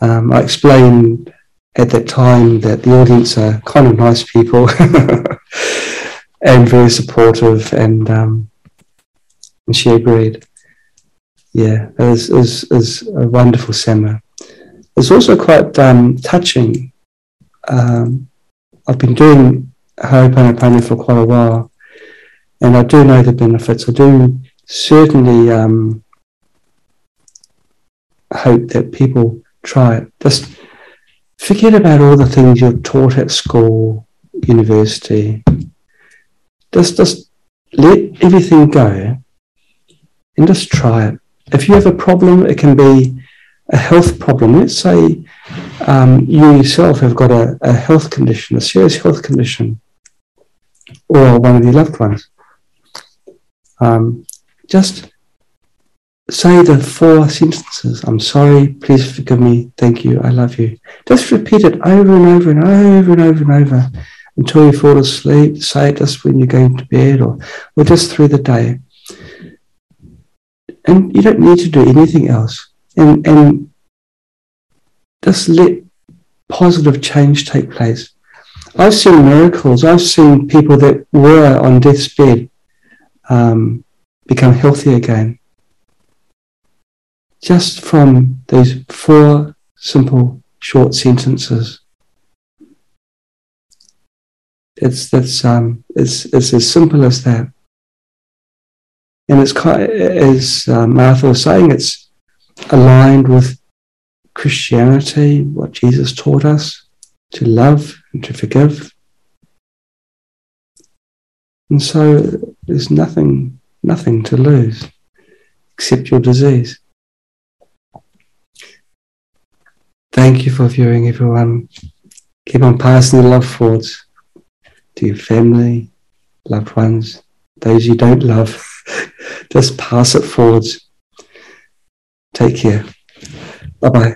Um, I explained at that time that the audience are kind of nice people and very supportive, and, um, and she agreed. Yeah, it was, it was, it was a wonderful seminar. It's also quite um, touching. Um, I've been doing Ho'oponopono for quite a while, and I do know the benefits. I do certainly um, hope that people try it. Just forget about all the things you're taught at school, university. Just, just let everything go and just try it. If you have a problem, it can be a health problem. Let's say um, you yourself have got a, a health condition, a serious health condition, or one of your loved ones. Um, just say the four sentences I'm sorry, please forgive me, thank you, I love you. Just repeat it over and over and over and over and over until you fall asleep. Say it just when you're going to bed or, or just through the day. And you don't need to do anything else. And, and just let positive change take place. I've seen miracles. I've seen people that were on death's bed um, become healthy again. Just from those four simple short sentences. It's that's um, it's it's as simple as that. And it's quite, as uh, Martha was saying, it's aligned with Christianity, what Jesus taught us to love and to forgive. And so there's nothing, nothing to lose except your disease. Thank you for viewing, everyone. Keep on passing the love forwards to your family, loved ones, those you don't love. Just pass it forwards. Take care. Bye bye.